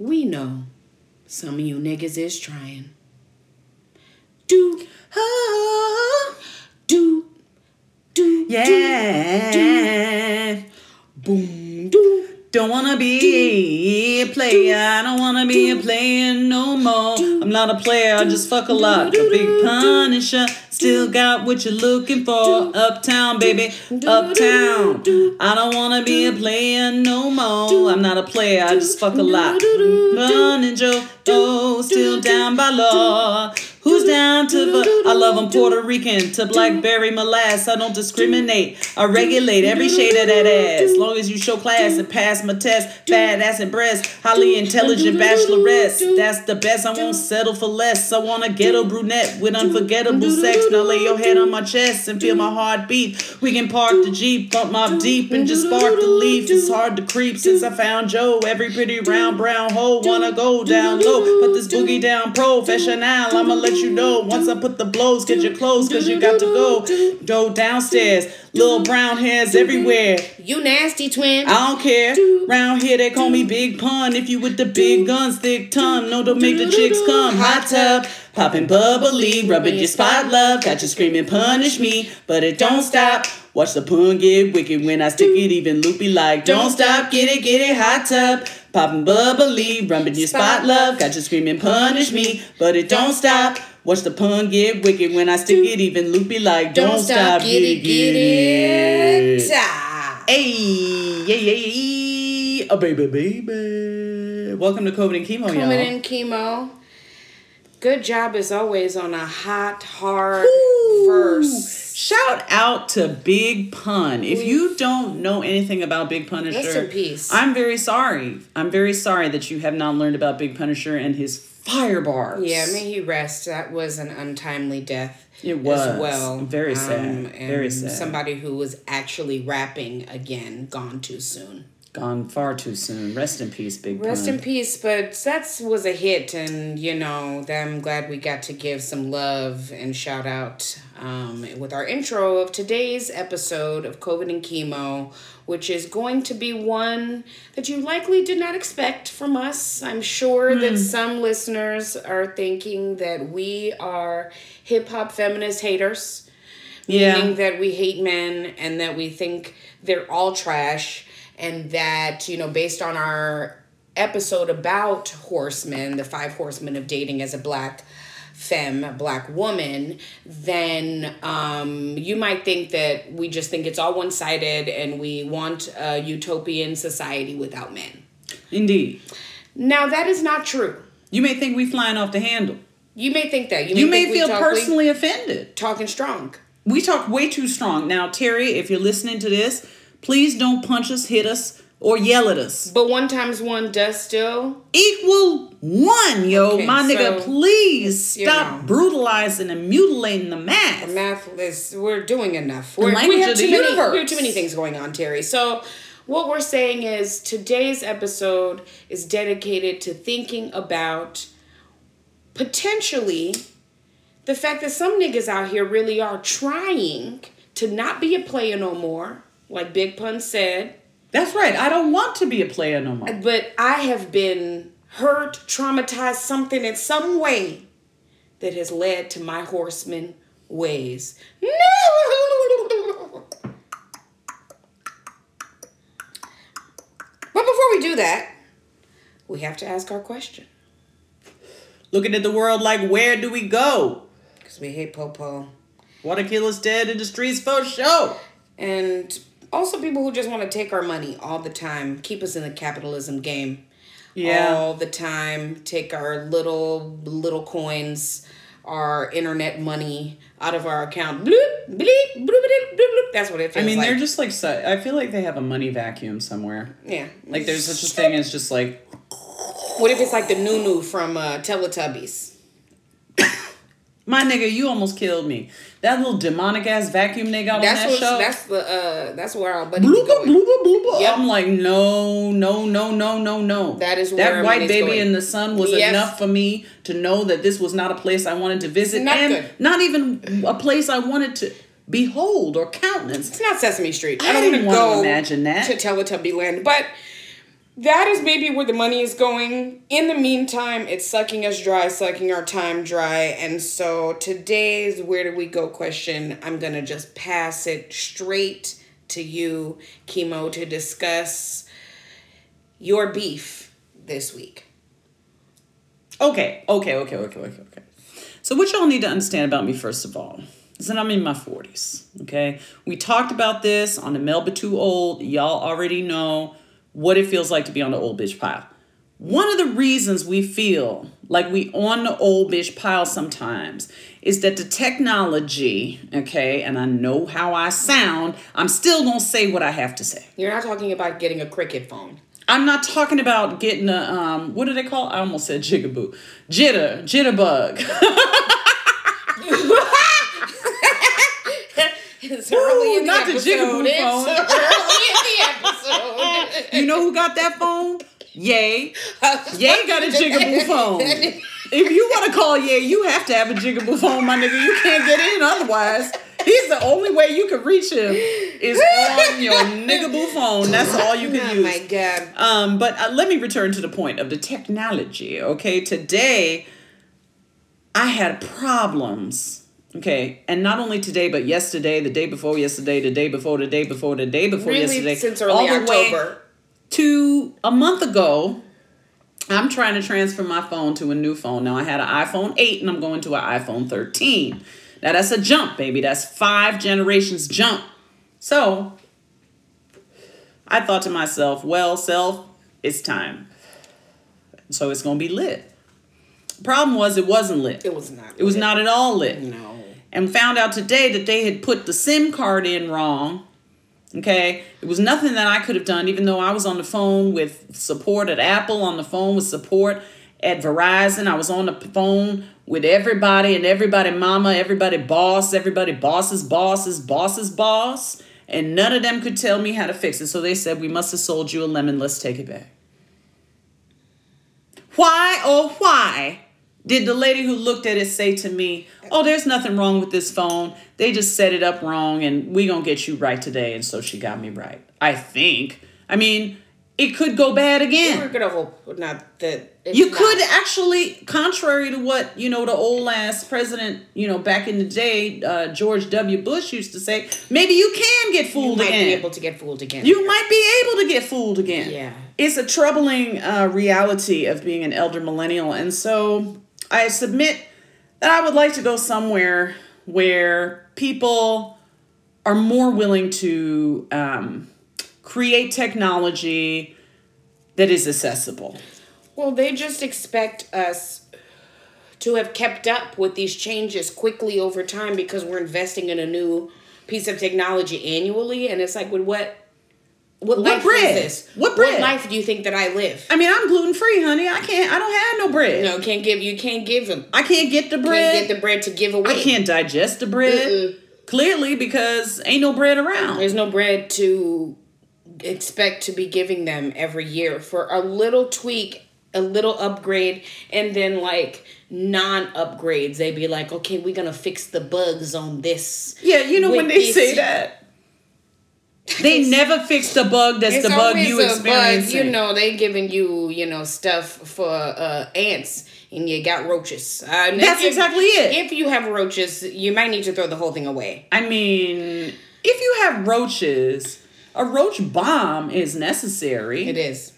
We know some of you niggas is trying. Do, ah, do, do, Yeah. do, boom, do. Don't wanna be a player. I don't wanna be a player no more. I'm not a player. I just fuck a lot. A big punisher. Still got what you're looking for. Uptown, baby. Uptown. I don't wanna be a player no more. I'm not a player. I just fuck a lot. Running Joe. Oh, still down by law. Who's down to the? I love 'em Puerto Rican to blackberry molasses. I don't discriminate. I regulate every shade of that ass. Long as you show class and pass my test. Bad ass and breast. Highly intelligent bachelorettes. That's the best. I won't settle for less. I want a ghetto brunette with unforgettable sex. Now lay your head on my chest and feel my heartbeat. We can park the Jeep, bump my deep, and just spark the leaf. It's hard to creep since I found Joe. Every pretty round brown hole wanna go down low. Put this boogie down professional. I'ma let you know once I put the blows. Get your clothes, cause you got to go. Go downstairs. Little brown hairs everywhere. You nasty twin. I don't care. Round here they call me Big Pun. If you with the big guns, thick tongue, no, don't make the chicks come. Hot tub, popping bubbly, rubbing your spot, love. Got you screaming, punish me, but it don't stop. Watch the pun get wicked when I stick it even loopy like don't stop, get it, get it, hot tub. Popping bubbly, rubbing your spot, love. Got you screaming, punish me, but it don't stop. Watch the pun get wicked when I stick it even loopy like don't, stop, get it, get it. Ah. Hey, yeah, yeah, yeah, oh, baby, baby. Welcome to COVID and Chemo, Coming y'all. in chemo. Good job as always on a hot, hard Ooh. verse. Shout out to Big Pun. If you don't know anything about Big Punisher, peace. I'm very sorry. I'm very sorry that you have not learned about Big Punisher and his fire bars. Yeah, may he rest. That was an untimely death. It was. as well. Very sad. Um, Very sad. Somebody who was actually rapping again, gone too soon. Gone far too soon. Rest in peace, Big boy. Rest Pun. in peace, but that was a hit, and you know, I'm glad we got to give some love and shout out um, with our intro of today's episode of COVID and Chemo, which is going to be one that you likely did not expect from us. I'm sure that some listeners are thinking that we are hip hop feminist haters Yeah. meaning that we hate men and that we think they're all trash and that you know based on our episode about horsemen the five horsemen of dating as a black femme a black woman then um, you might think that we just think it's all one-sided and we want a utopian society without men Indeed. now that is not true You may think we flying off the handle. you may think that you may, You may feel talk- we personally offended. talking strong We talk way too strong. Now, Terry, if you're listening to this, please don't punch us, hit us, or yell at us. but one times one does still Equal one, yo. Okay, My nigga, so, please stop know. brutalizing and mutilating the math. math is we're doing enough. We're, we have the too many. We have too many things going on, Terry. So what we're saying is today's episode is dedicated to thinking about potentially the fact that some niggas out here really are trying to not be a player no more, like Big Pun said. That's right. I don't want to be a player no more. But I have been hurt, traumatized, something in some way that has led to my horseman ways. No! But before we do that, we have to ask our question. Looking at the world like, where do we go? Because we hate Popo. Wanna kill us dead in the streets for show. And also people who just want to take our money all the time, keep us in the capitalism game. Yeah. All the time, take our little little coins, our internet money out of our account. Bloop, bleep, bloop, bloop, bloop, bloop. That's what it I mean, like. they're just like, su- I feel like they have a money vacuum somewhere. yeah. Like, there's such a thing as just like, What if it's like the Noo-Noo from uh, Teletubbies? My nigga, you almost killed me. That little demonic ass vacuum they got That's on that show. That's the. Uh, that's where our buddy be Blooba, going. blooba, blooba. Yep. I'm like, no, no, no, no, no, no. That is where that white baby going. in the sun was Yes. enough for me to know that this was not a place I wanted to visit, Not and good. not even a place I wanted to behold or countenance. It's not Sesame Street. I, I don't didn't want to wanna go imagine that. to Teletubby Land, but that is maybe where the money is going. In the meantime, it's sucking us dry, sucking our time dry. And so today's Where Do We Go question, I'm going to just pass it straight to you, Chemo, to discuss your beef this week. Okay, okay, okay, okay, okay, okay. So, what y'all need to understand about me, first of all, is that I'm in my 40s, okay? We talked about this on the Melba Too Old. Y'all already know what it feels like to be on the old bitch pile. One of the reasons we feel like we on the old bitch pile sometimes is that the technology, okay, and I know how I sound, I'm still gonna say what I have to say. You're not talking about getting a cricket phone. I'm not talking about getting a um what do they call? I almost said jigaboo. Jitter, jitterbug. it's early in the not the episode. jigaboo It's phone. early in the episode. You know who got that phone? Yay. Yay got a jigaboo phone. If you want to call Yay, you have to have a jigaboo phone, my nigga. You can't get in otherwise. He's the only way you can reach him is on your niggaboo phone. That's all you can Oh use. Oh my god. Um, but uh, let me return to the point of the technology. Okay, today I had problems. Okay, and not only today, but yesterday, the day before yesterday, the day before, the day before, the day before Really, yesterday, since all early the way to a month ago. I'm trying to transfer my phone to a new phone. Now I had an iPhone 8 and I'm going to an iPhone 13. Now that's a jump, baby. That's five generations jump. So I thought to myself, well, self, it's time. So it's gonna be lit. Problem was it wasn't lit. It was not. It was not at all lit. No. And found out today that they had put the SIM card in wrong. Okay. It was nothing that I could have done, even though I was on the phone with support at Apple, on the phone with support at Verizon. I was on the phone with everybody and everybody mama, everybody boss, everybody boss's boss's boss's boss. And none of them could tell me how to fix it. So they said, We must have sold you a lemon. Let's take it back. Why, oh, why did the lady who looked at it say to me, Oh, there's nothing wrong with this phone. They just set it up wrong and we gonna get you right today. And so she got me right. I think. I mean, it could go bad again. We're gonna hope not that. it's You not. could actually, contrary to what, you know, the old ass president, you know, back in the day, uh, George W. Bush used to say, maybe you can get fooled You might again. be able to get fooled again. You might be able to get fooled again. Yeah. It's a troubling uh, reality of being an elder millennial. And so I submit that I would like to go somewhere where people are more willing to um, create technology that is accessible. Well, they just expect us to have kept up with these changes quickly over time because we're investing in a new piece of technology annually, and it's like, with what? What, life bread? is this? What bread? life do you think that I live? I mean, I'm gluten free, honey. I can't. I don't have no bread. No, can't give you can't give them. I can't get the bread. Can't get the bread to give away. I can't digest the bread. Mm-mm. Clearly, because ain't no bread around. There's no bread to expect to be giving them every year for a little tweak, a little upgrade, and then like non upgrades. They'd be like, okay, we're gonna fix the bugs on this. Yeah, you know when they this- say that. They never fix the bug that's the bug you experience. You know, they giving you, you know, stuff for uh, ants and you got roaches. Uh, That's if- exactly it. If you have roaches, you might need to throw the whole thing away. I mean, if you have roaches, a roach bomb is necessary. It is.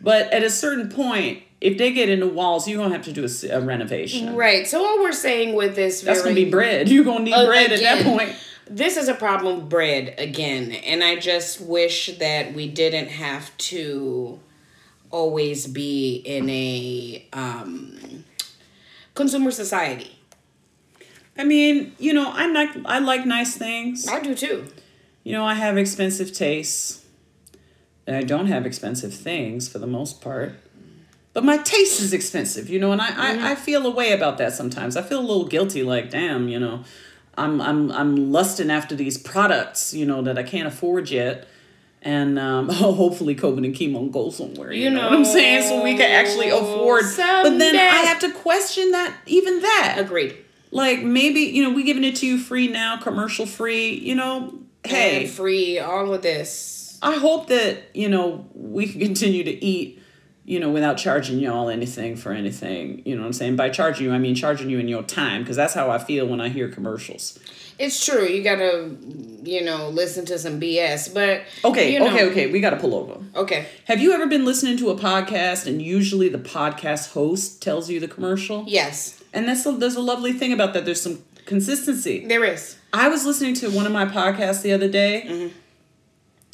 But at a certain point, if they get into walls, you're gonna have to do a renovation. Right. So all we're saying with this That's very, gonna be bread. You're gonna need Uh, bread at that point. This is a problem with bread again, and I just wish that we didn't have to always be in a um, consumer society. I mean, you know, I like I like nice things. I do too. You know, I have expensive tastes. And I don't have expensive things for the most part. But my taste is expensive, you know, and I, I, I feel a way about that sometimes. I feel a little guilty, like, damn, you know, I'm I'm I'm lusting after these products, you know, that I can't afford yet. And um, hopefully COVID and chemo go somewhere. You, You know, what I'm saying? So we can actually know, afford. But then I have to question that, even that. Agreed. Like maybe, you know, we giving it to you free now, commercial free, you know. Hey, And free, all of this. I hope that, you know, we can continue to eat, you know, without charging y'all anything for anything. You know what I'm saying? By charging you, I mean charging you in your time, because that's how I feel when I hear commercials. It's true. You gotta, you know, listen to some BS. But Okay, you know, okay, okay. We got to pull over. okay. Have you ever been listening to a podcast and usually the podcast host tells you the commercial? Yes, And that's a, there's a lovely thing about that. There's some consistency. there is. I was listening to one of my podcasts the other day. Mm-hmm.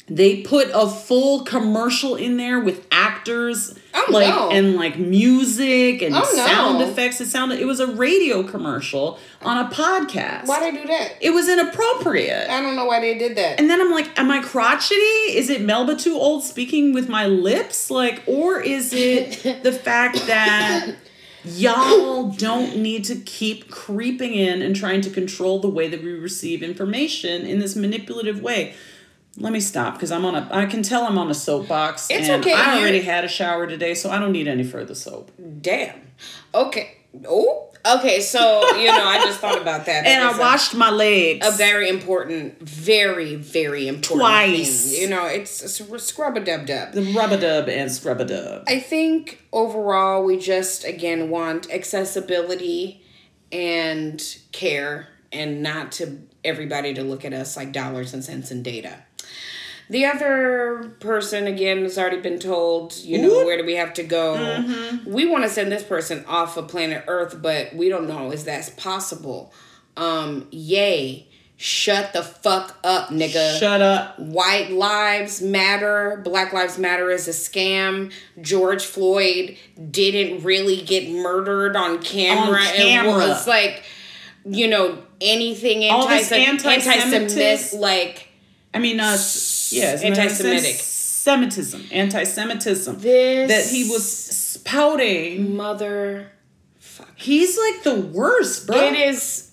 They put a full commercial in there with actors, Oh, like no. and like music and Oh, no. sound effects. It sounded it was a radio commercial on a podcast. Why did they do that? It was inappropriate. I don't know why they did that. And then I'm like, am I crotchety? Is it Melba too old speaking with my lips? Like, or is it the fact that y'all don't need to keep creeping in and trying to control the way that we receive information in this manipulative way? Let me stop because I'm on a. I can tell I'm on a soapbox, It's and okay, I already had a shower today, so I don't need any further soap. Damn. Okay. Oh. Okay. So you know, I just thought about that. And I a- washed my legs. a very important, very, very important Twice. thing. You know, it's, it's scrub a dub dub. the rub a dub and scrub a dub. I think overall we just again want accessibility and care and not to everybody to look at us like dollars and cents and data. The other person again has already been told, you know, Whoop. where do we have to go? We want to send this person off of planet Earth, but we don't know is that possible. Um, yay. Shut the fuck up, nigga. Shut up. White Lives Matter, Black Lives Matter is a scam. George Floyd didn't really get murdered on camera. On It was like, you know, anything anti. Semitic, like I mean, uh, yes, Anti-Semitic. Semitism, anti-Semitism. this that he was spouting. mother. Fuck. He's like the worst, bro. It is,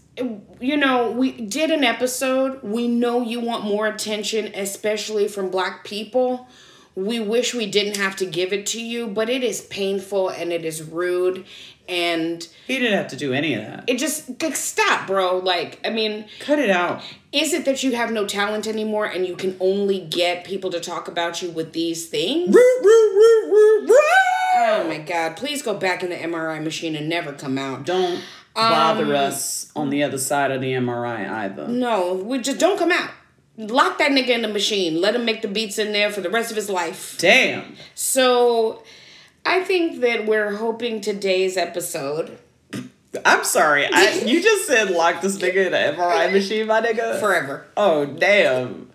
you know, we did an episode. We know you want more attention, especially from black people. We wish we didn't have to give it to you, but it is painful and it is rude. And He didn't have to do any of that. it just, like, stop, bro. Like, I mean, Cut it out. is it that you have no talent anymore and you can only get people to talk about you with these things? Oh my God. Please go back in the MRI machine and never come out. Don't bother Um, us on the other side of the MRI either. No, we just don't come out. Lock that nigga in the machine. Let him make the beats in there for the rest of his life. Damn. So, I think that we're hoping today's episode I'm sorry. I, you just said lock this nigga in an MRI machine, my nigga. forever, oh damn.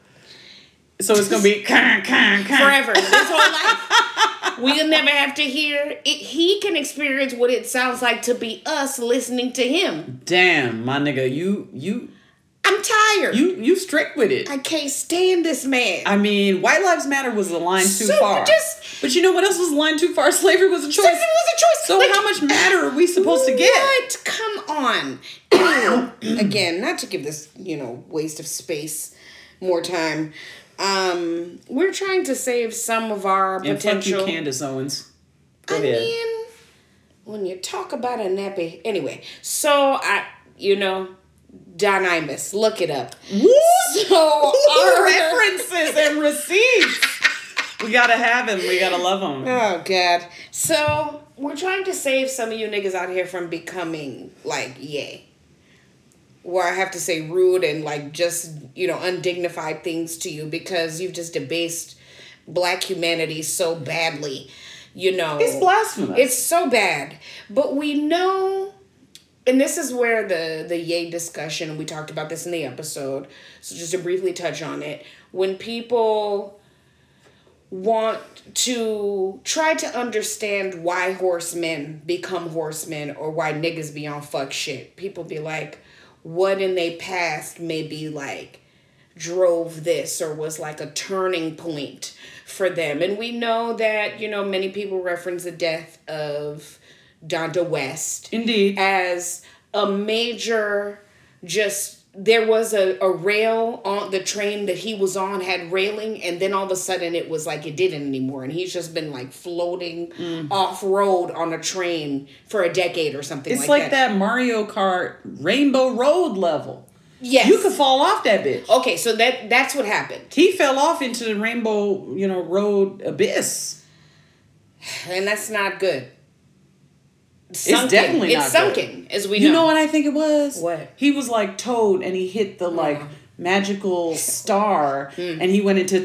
So it's gonna be can can can. forever, his whole life. We'll never have to hear it. He can experience what it sounds like to be us listening to him. Damn, my nigga, you you I'm tired. you you strict with it. I can't stand this man. I mean, White Lives Matter was a line too So, far. just- but you know what else was a line too far? Slavery was a choice. Slavery was a choice. So Like- how much matter are we supposed to get? What? Come on. Again, not to give this, you know, waste of space more time. Um, we're trying to save some of our And fuck you, potential. Candace Owens. Go I ahead. mean, when you talk about a nappy, anyway. So I, you know, Don Imus, look it up. So our references and receipts. we gotta have him. We gotta love him. Oh God. So we're trying to save some of you niggas out here from becoming like yay. Where I have to say rude and like just, you know, undignified things to you because you've just debased black humanity so badly. You know. It's blasphemous. It's so bad. But we know and this is where the the yay discussion we talked about this in the episode so just to briefly touch on it when people want to try to understand why horsemen become horsemen or why niggas be on fuck shit people be like what in they past maybe like drove this or was like a turning point for them. And we know that, you know, many people reference the death of Donda West Indeed. as a major just there was a, a rail on the train that he was on had railing and then all of a sudden it was like it didn't anymore and he's just been like floating Mm. off road on a train for a decade or something It's like, like that Mario Kart Rainbow Road level. Yes. You could fall off that bitch. Okay, so that that's what happened. He fell off into the rainbow, you know, road abyss. And that's not good sunken. It's definitely it's sunken, good. as we know. You know what I think it was? What he was like Toad, and he hit the like. Uh-huh magical star and he went into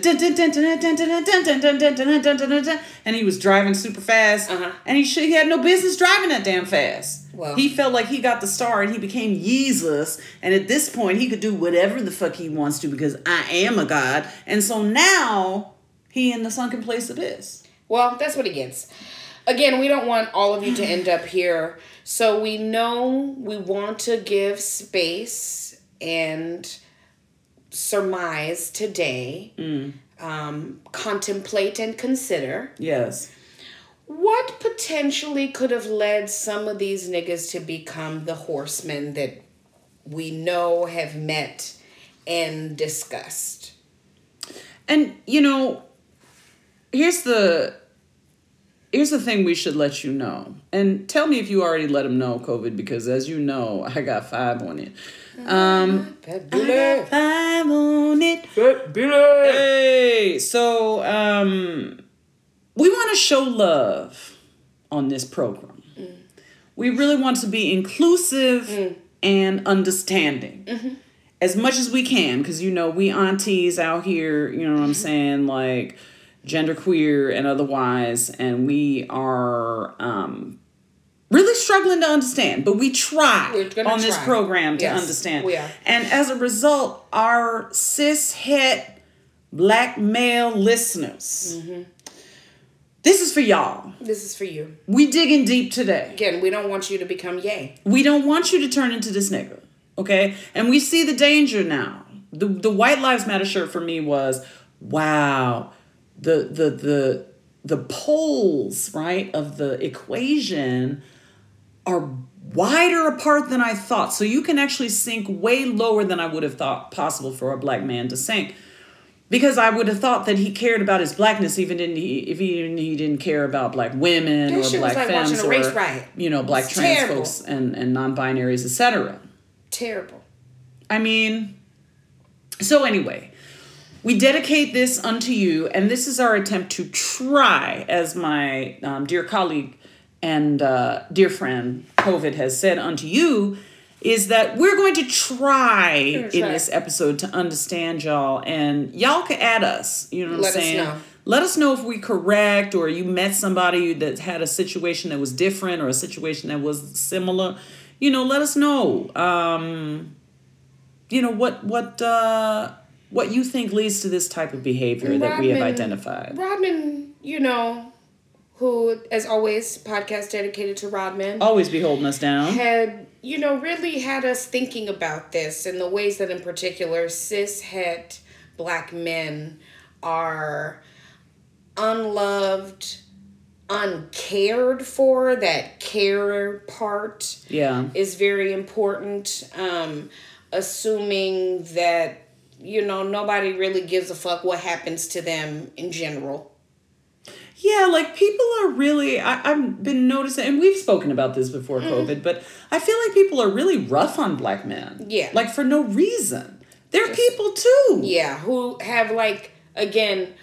and he was driving super fast uh-huh. and he, should he had no business driving that damn fast well, he felt like he got the star and he became Jesus and at this point he could do whatever the fuck he wants to because I am a god and so now he in the sunken place abyss well that's what he gets Again, we don't want all of you to end up here. So we know we want to give space and surmise today, um, contemplate and consider Yes. what potentially could have led some of these niggas to become the horsemen that we know have met and discussed. And you know, here's the here's the thing we should let you know. And tell me if you already let them know COVID because as you know, I got five on it. Um I got five on it. Hey, so um we want to show love on this program. We really want to be inclusive and understanding as much as we can because you know we aunties out here you know what i'm saying like genderqueer and otherwise and we are um really struggling to understand but we try on this try. program to Yes, understand we are. and as a result our cis het black male listeners Mm-hmm. this is for y'all This is for you. we digging deep today Again, we don't want you to become yay. we don't want you to turn into this nigga, okay? And we see the danger now. The the White Lives Matter shirt for me was, wow, the the the the poles right of the equation are wider apart than I thought. So you can actually sink way lower than I would have thought possible for a black man to sink. Because I would have thought that he cared about his blackness, even in he, if he, he didn't care about black women That or black like femmes or riot. you know black It's trans terrible. folks and and non-binaries, etc. Terrible. I mean, so anyway, we dedicate this unto you, and this is our attempt to try, as my um, dear colleague and uh, dear friend COVID has said unto you, is that we're going to try in try. this episode to understand y'all, and y'all can add us. You know what Let I'm saying? know. Let us know if we correct or you met somebody that had a situation that was different or a situation that was similar. You know, let us know. Um, you know what what uh what you think leads to this type of behavior that we have identified Rodman, you know, who, as always, podcast dedicated to Rodman, always be holding us down had, you know, really had us thinking about this and the ways that, in particular, cis het black men are unloved, uncared for. That care part yeah is very important. Um, assuming that you know nobody really gives a fuck what happens to them in general. yeah like people are really I, i've been noticing and we've spoken about this before Mm. covid but i feel like people are really rough on black men Yeah. like for no reason they're people too Yeah, who have like again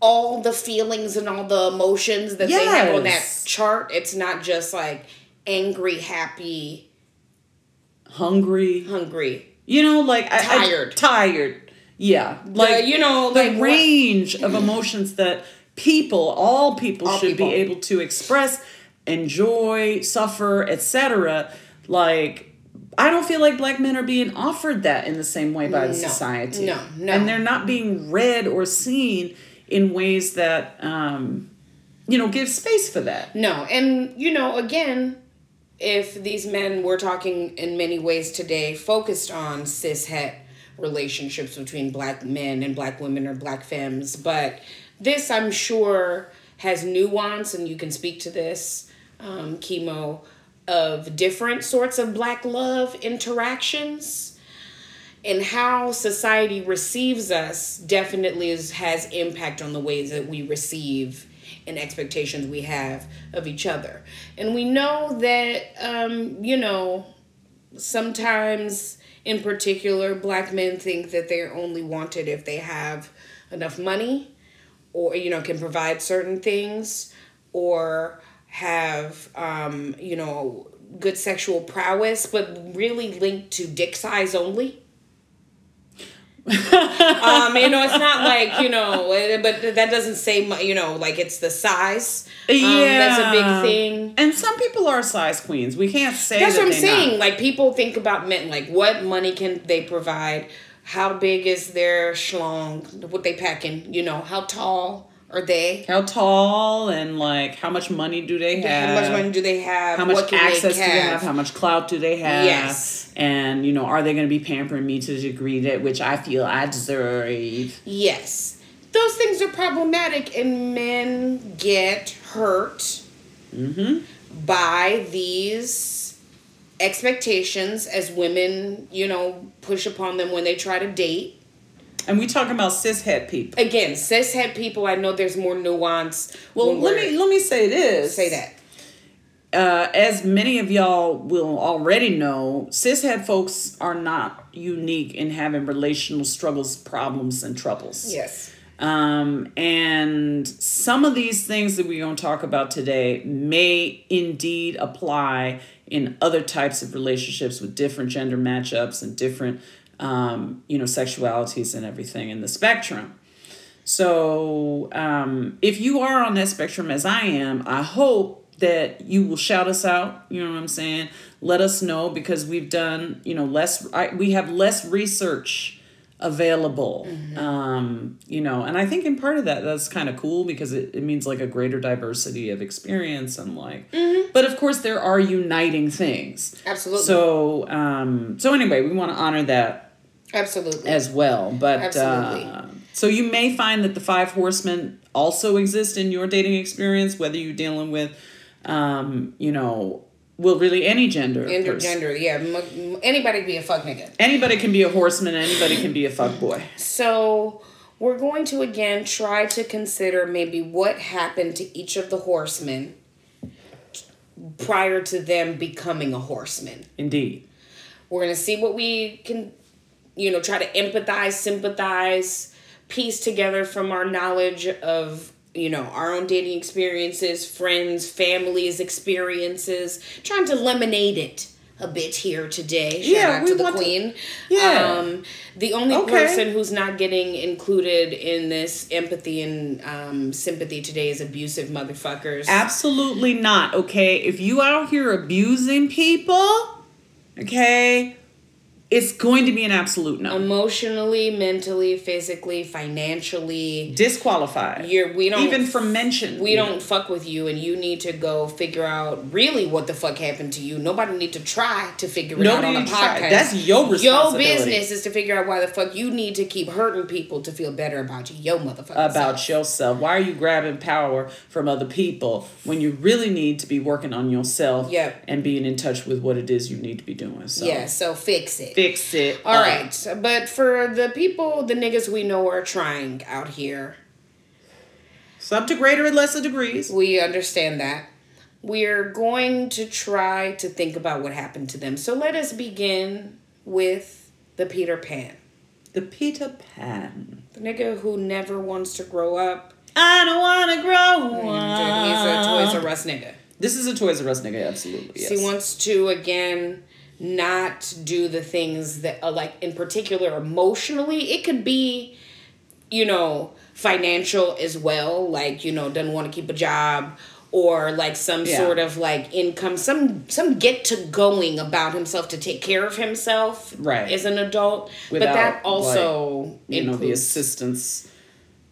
all the feelings and all the emotions that they have on that chart. It's not just like angry, happy, hungry hungry. You know like I- I, Tired. tired. Yeah. Like you know, the like what- range of emotions that people all people All should be able to express enjoy suffer etc like i don't feel like black men are being offered that in the same way by the No. society. No, no. and they're not being read or seen in ways that um you know give space for that. No, and you know, again, if these men were talking in many ways today focused on cis het relationships between black men and black women or black femmes, but this I'm sure has nuance, and you can speak to this, um, chemo, of different sorts of black love interactions and how society receives us definitely is, has impact on the ways that we receive and expectations we have of each other. And we know that, um, you know, sometimes in particular, black men think that they're only wanted if they have enough money or, you know, can provide certain things or have, um, you know, good sexual prowess, but really linked to dick size only. Um, you know, it's not like you know, but that doesn't say mu- you know, like it's the size. Um, that's a big thing. And some people are size queens. We can't say That's that what I'm saying. not. Like people think about men, like what money can they provide? How big is their schlong? What they packing? You know, how tall are they? How tall and like how much money do they have? How much money do they have? How much access they do they have? How much clout do they have? Yes. And you know, are they going to be pampering me to the degree that which I feel I deserve? Yes. Those things are problematic, and men get hurt Mm-hmm. by these expectations as women, you know, push upon them when they try to date. And we talking about cis cishet people. Again, cis cishet people, I know there's more nuance. Well, let me let me say this. say that. uh, as many of y'all will already know, cis cishet folks are not unique in having relational struggles, problems, and troubles. Yes. Um, and some of these things that we're going to talk about today may indeed apply in other types of relationships with different gender matchups and different, um, you know, sexualities and everything in the spectrum. So, um, if you are on that spectrum as I am, I hope that you will shout us out. You know what I'm saying? Let us know because we've done, you know, less. I, we have less research available. Um, you know, and I think in part of that, that's kind of cool because it, it means like a greater diversity of experience and like. But of course, there are uniting things. Absolutely. So, um, so anyway, we want to honor that Absolutely. as well. But Absolutely. Uh, so you may find that the five horsemen also exist in your dating experience, whether you're dealing with, um, you know, well, really any gender. Intergender, yeah. M- anybody can be a fuck nigga. Anybody can be a horseman. Anybody can be a fuck boy. So we're going to again try to consider maybe what happened to each of the horsemen prior to them becoming a horseman. Indeed. We're going to see what we can, you know, try to empathize, sympathize, piece together from our knowledge of, you know, our own dating experiences, friends, families' experiences, trying to lemonade it a bit here today. Shout Yeah, out we to the want to- queen. Yeah. Um, the only Okay. person who's not getting included in this empathy and um, sympathy today is abusive motherfuckers. Absolutely not. Okay. If you out here abusing people, okay, it's going to be an absolute no. Emotionally, mentally, physically, financially. Disqualified. You're we don't even for mention. we don't fuck with you and you need to go figure out really what the fuck happened to you. Nobody need to try to figure it Nobody out on a try. podcast. That's your Your business is to figure out why the fuck you need to keep hurting people to feel better about you. Yo motherfucker. about yourself. Why are you grabbing power from other people when you really need to be working on yourself Yep. and being in touch with what it is you need to be doing? So Yeah, so fix it. Fix it. All up. right, but for the people, the niggas we know are trying out here, Some to greater and lesser degrees. we understand that. We're going to try to think about what happened to them. So let us begin with the Peter Pan. The Peter Pan. The nigga who never wants to grow up. I don't want to grow Dude, he's a Toys up. R Us nigga. This is a Toys R Us nigga, absolutely. Yes. He wants to, again, not do the things that, are like, in particular, emotionally. It could be, you know, financial as well. Like, you know, doesn't want to keep a job or like some Yeah. sort of like income some some get to going about himself to take care of himself Right. as an adult Without, but that also you know the assistance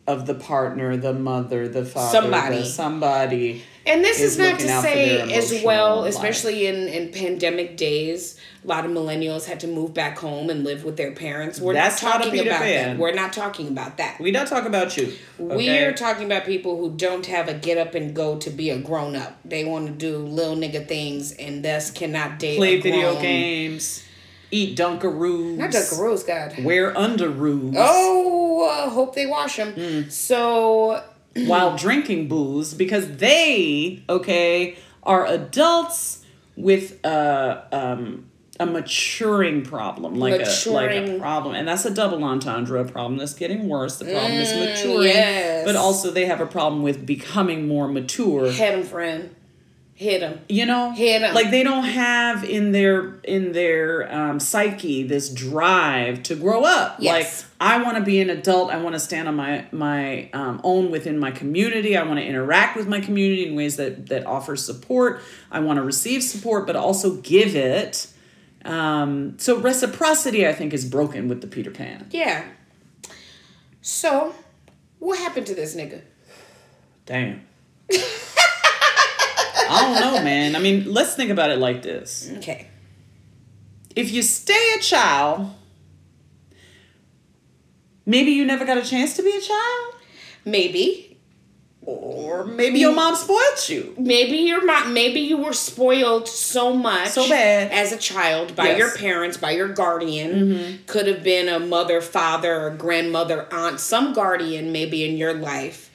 of the partner, the mother, the father, Somebody. the somebody. And this is is, not to say as well, life. especially in, in pandemic days, a lot of millennials had to move back home and live with their parents. We're That's not talking about Pan. that. We're not talking about that. We don't talk about you. We're talking about people who don't have a get up and go to be a grown up. They want to do little nigga things and thus cannot date. play video games, eat Dunkaroos, Not Dunkaroos, God. wear underoos Oh, uh, hope they wash them. Mm. So while drinking booze because they okay are adults with uh um a maturing problem, like a like a problem, and that's a double entendre. A problem that's getting worse. The problem is maturing, Mm, yes. but also they have a problem with becoming more mature. Him, friend. Hit them You know, hit them like they don't have in their in their um, psyche this drive to grow up. Yes. Like I want to be an adult. I want to stand on my my um, own within my community. I want to interact with my community in ways that that offer support. I want to receive support, but also give it. Um, so reciprocity, I think, is broken with the Peter Pan. Yeah. So, what happened to this nigga? Damn. I don't know, man. I mean, let's think about it like this. Okay. if you stay a child, maybe you never got a chance to be a child, Maybe. or maybe your mom spoiled you. Maybe your mom. Maybe you were spoiled so much, So bad. as a child by Yes. Mm-hmm. your parents, by your guardian. Could have been a mother, father, grandmother, aunt. Some guardian, maybe in your life,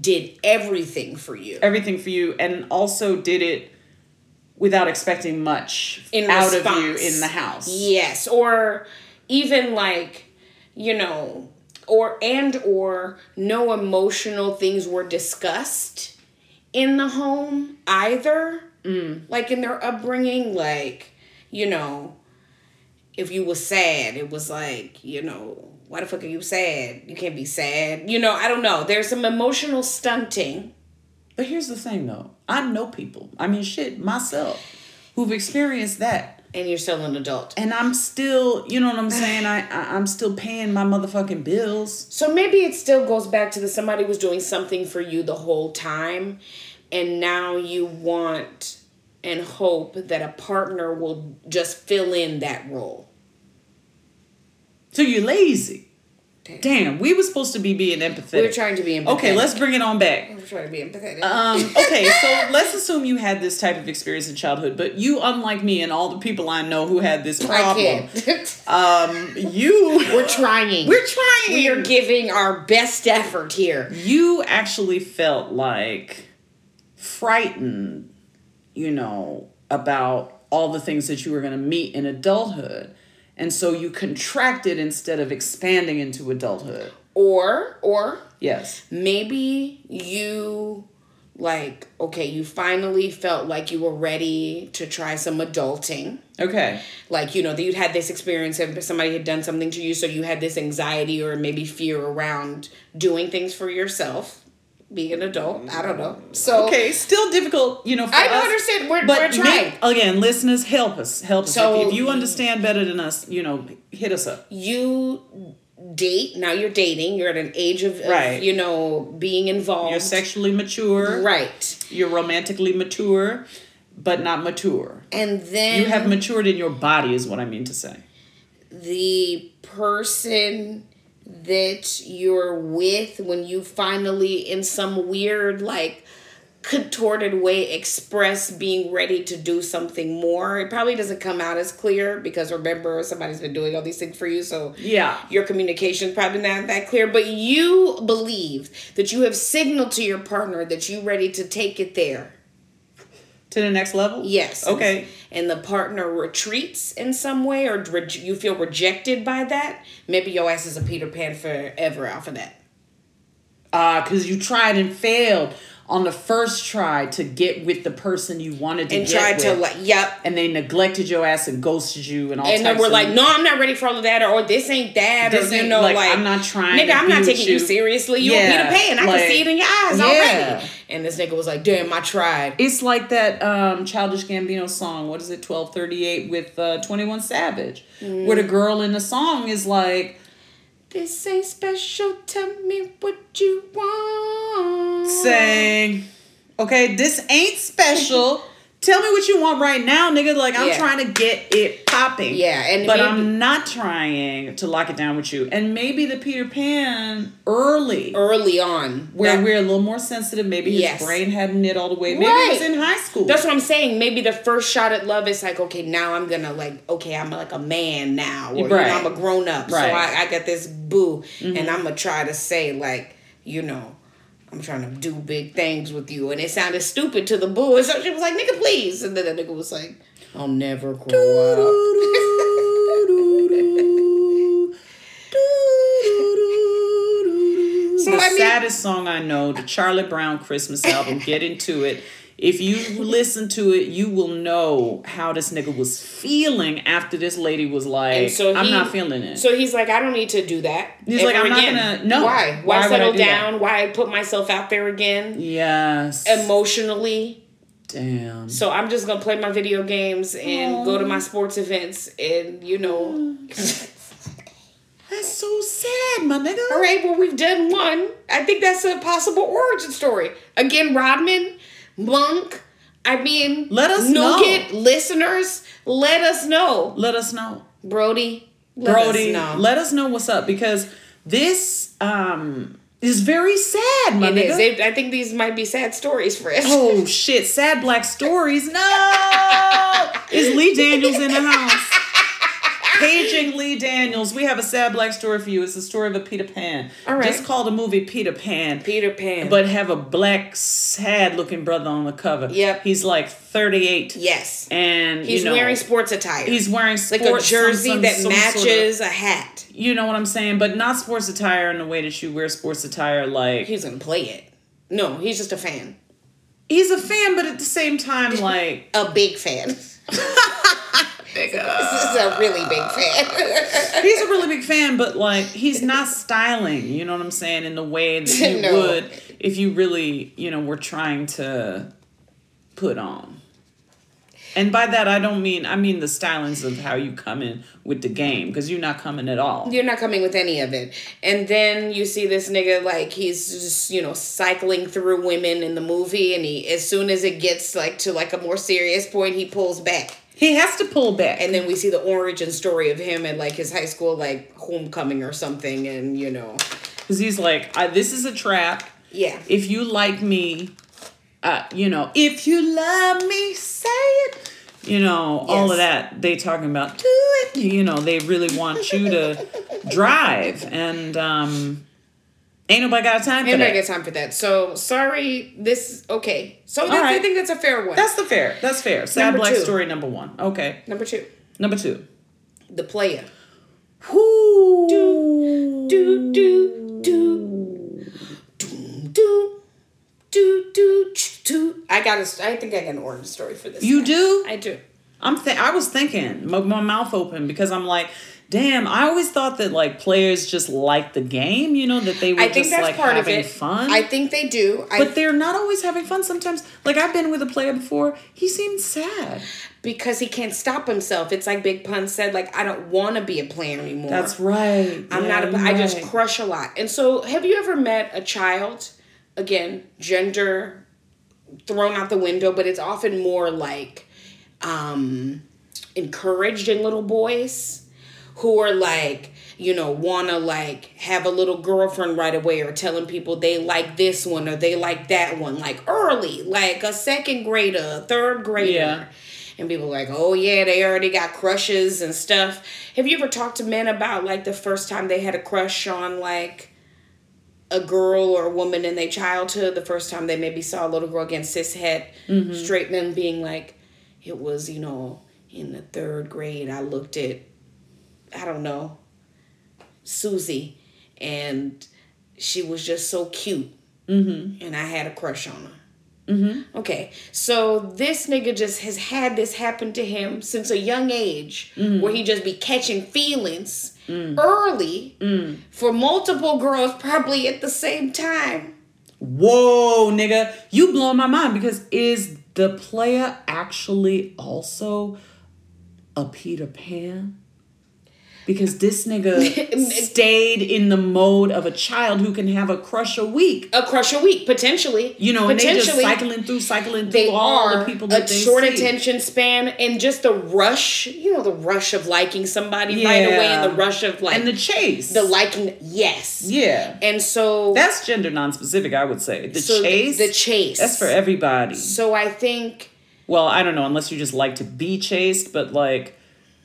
did everything for you. Everything for you, and also did it without expecting much In out of you in the house. Yes, or even like, you know, or and or no emotional things were discussed in the home either. Mm. Like in their upbringing, like, you know, if you were sad, it was like, you know, why the fuck are you sad? You can't be sad. You know, I don't know. There's some emotional stunting. But here's the thing, though. I know people. I mean, shit, myself, who've experienced that. And you're still an adult. And I'm still, you know what I'm saying? I, I I'm still paying my motherfucking bills. So maybe it still goes back to the somebody was doing something for you the whole time, and now you want and hope that a partner will just fill in that role. So you're lazy. Damn, we were supposed to be being empathetic. We were trying to be empathetic. Okay, let's bring it on back. We were trying to be empathetic. Um, okay, so let's assume you had this type of experience in childhood, but you, unlike me and all the people I know who had this problem, um, you we're trying. we're trying. We are giving our best effort here. you actually felt like frightened, you know, about all the things that you were going to meet in adulthood. And so you contracted instead of expanding into adulthood. Or or Yes. maybe you like okay, you finally felt like you were ready to try some adulting. Okay. like you know that you'd had this experience and somebody had done something to you so you had this anxiety or maybe fear around doing things for yourself being an adult i don't know so Okay, still difficult, you know. For i don't us, understand we're, But we're trying make- again, listeners, help us. Help us. So- if, if you understand better than us, you know, hit us up. you date now you're dating you're at an age of, of, Right. you know being involved You're sexually mature. right You're romantically mature, but not mature. and then You have matured in your body, is what I mean to say. the person that you're with when you finally in some weird like contorted way express being ready to do something more? It probably doesn't come out as clear because remember somebody's been doing all these things for you so Yeah. your communication's probably not that clear. But you believe that you have signaled to your partner that you're ready to take it there To the next level? Yes. Okay. And the partner retreats in some way, or re- you feel rejected by that. Maybe your ass is a Peter Pan forever off of that. Uh, cause you tried and failed on the first try to get with the person you wanted to And get tried to with. like, yep. and they neglected your ass and ghosted you and all And then we're like, no, I'm not ready for all of that, or this ain't that, This or you know, like, like, I'm not trying Nigga, to I'm not taking you, you. seriously. You Yeah, a Peter Pan. I like, can see it in your eyes yeah. already. And this nigga was like, damn, I tried. It's like that um, Childish Gambino song. What is it? Twelve thirty eight with uh, Twenty One Savage, Mm. where the girl in the song is like This ain't special. Tell me what you want. saying, "Okay, this ain't special. Tell me what you want right now, nigga. Like I'm Yeah. trying to get it popping. Yeah, and but maybe- I'm not trying to lock it down with you. And maybe the Peter Pan early." early on. Where That- we're a little more sensitive. Maybe his Yes. brain hadn't knit all the way. Maybe it was in high school. That's what I'm saying. Maybe the first shot at love is like, okay, now I'm gonna like, okay, I'm like a man now, or you know, Right. I'm a grown up, so Right. I, I got this boo, mm-hmm. and I'm gonna try to say like, you know, I'm trying to do big things with you. And it sounded stupid to the boy. So she was like, nigga, please. And then the nigga was like, I'll never grow do, up. So the saddest song I know, the Charlie Brown Christmas album, Get Into It if you listen to it, you will know how this nigga was feeling after this lady was like, so I'm not feeling it. So he's like, I don't need to do that. He's like, I'm not gonna- no. Why? Why, Why settle do that? down? Why put myself out there again yes. emotionally? Damn. So I'm just gonna play my video games and go to my sports events and you know. That's so sad, my nigga. All right, well we've done one. I think that's a possible origin story. Again, Rodman, Monk. I mean, Let us Nougat listeners. Let us know, Let us know. Brody. Let Brody, us know. let us know what's up because this um is very sad, my It nigga. is. It- I think these might be sad stories for us. Oh shit, sad black stories. No! Is Lee Daniels in the house? Paging Lee Daniels. We have a sad black story for you. It's the story of a Peter Pan. All right. Just call the movie Peter Pan. Peter Pan. But have a black, sad looking brother on the cover. Yep. He's like 38. yes, And he's you know, wearing sports attire. He's wearing like sports, a jersey some- some- that some sort of- matches a hat. you know what I'm saying? But not sports attire in the way that you wear sports attire. Like He's gonna play it. No, he's just a fan. he's a fan, but at the same time, like A big fan. This is a really big fan. he's a really big fan, but like he's not styling. You know what I'm saying? In the way that you No. would if you really, you know, were trying to put on. And by that I don't mean I mean the stylings of how you come in with the game because you're not coming at all. You're not coming with any of it. And then you see this nigga like he's just, you know, cycling through women in the movie and he as soon as it gets like to like a more serious point, he pulls back. He has to pull back. And then we see the origin story of him at like his high school like homecoming or something and you know. Because he's like, I, this is a trap. Yeah. If you like me, uh, you know, if you love me, say it. You know, all of that they talking about. Do it. You know, they really want you to drive, and um, ain't nobody got time I that. get time for that. So sorry, this okay. So that's, I think that's a fair one. That's the fair. That's fair. Sad Number black two. story number one. Okay, number two. number two. The player. Who Do do do do do do do do do. I got a. I think I got an orange story for this. You do? I do. I'm th- I was thinking, my, my mouth open because I'm like, damn. I always thought that like players just like the game, you know, that they were I think just that's like part of having it. fun. I think they do. I, but they're not always having fun. Sometimes, like I've been with a player before, he seemed sad. because he can't stop himself. It's like Big Pun said. Like I don't want to be a player anymore. That's right. I'm Yeah, not. A, I just right. crush a lot. And so, have you ever met a child? Again, gender thrown out the window, but it's often more like um, encouraged in little boys who are like you know want to like have a little girlfriend right away or telling people they like this one or they like that one like early like a second grader a third grader. Yeah. and people are like oh yeah they already got crushes and stuff. Have you ever talked to men about like the first time they had a crush on like a girl or a woman in their childhood? The first time they maybe saw a little girl again cishet mm-hmm. straight men being like it was you know in the third grade i looked at i don't know susie. And she was just so cute. Mm-hmm. and i had a crush on her. Mm-hmm. okay so this nigga just has had this happen to him since a young age where he just be catching feelings early for multiple girls probably at the same time. Whoa, nigga, you blowing my mind because is the player actually also a Peter Pan? Because this nigga stayed in the mode of a child who can have a crush a week. a crush a week potentially You know, and they just cycling through, cycling through all the people a that they short see. attention span and just the rush you know the rush of liking somebody right away and the rush of like and the chase. the liking yes yeah. and so That's gender non-specific, I would say. The so the- chase. the chase That's for everybody. so i think Well, I don't know, unless you just like to be chased, but like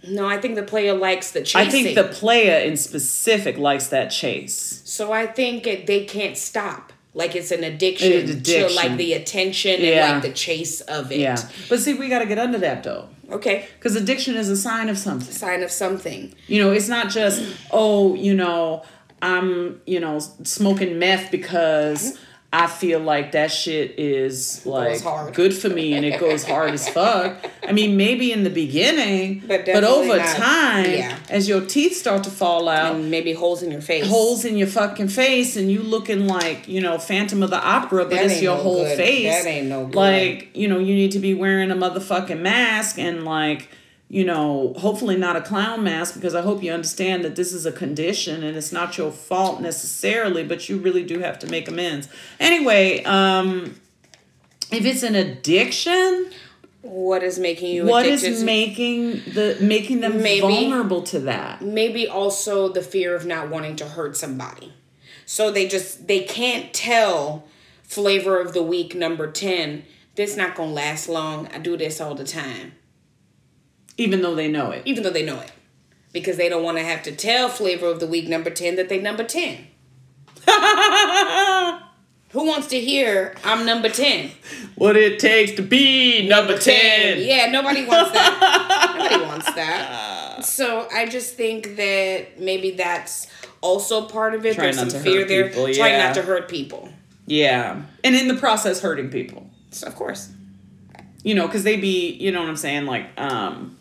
no i think the player likes the chasing I think the player in specific likes that chase. so i think it, they can't stop like it's an addiction, to addiction. like the attention Yeah. and like the chase of it Yeah. But see, we got to get under that though. okay Because addiction is a sign of something. sign of something You know, it's not just, oh, you know, I'm, you know, smoking meth because mm-hmm. I feel like that shit is like good for me and it goes hard as fuck. I mean, maybe in the beginning, But but, over not- time, yeah. as your teeth start to fall out, And maybe holes in your face. holes in your fucking face and you looking like you know Phantom of the Opera, but That it's your no whole good. face. That ain't no good. Like you know, you need to be wearing a motherfucking mask and like you know, hopefully not a clown mask because I hope you understand that this is a condition and it's not your fault necessarily, but you really do have to make amends. Anyway, um, if it's an addiction, What is making you what is making the making them Maybe- vulnerable to that? maybe also the fear of not wanting to hurt somebody. So they just they can't tell flavor of the week number 10 this not going to last long. I do this all the time Even though they know it. even though they know it. Because they don't want to have to tell flavor of the week number 10 that they number 10. Who wants to hear I'm number 10? what it takes to be number 10. Yeah, nobody wants that. nobody wants that. So I just think that maybe that's also part of it. Try There's not some to fear hurt there. people, yeah. not to hurt people. Yeah. And in the process, hurting people. So of course. You know, because they be, you know what I'm saying, like, um,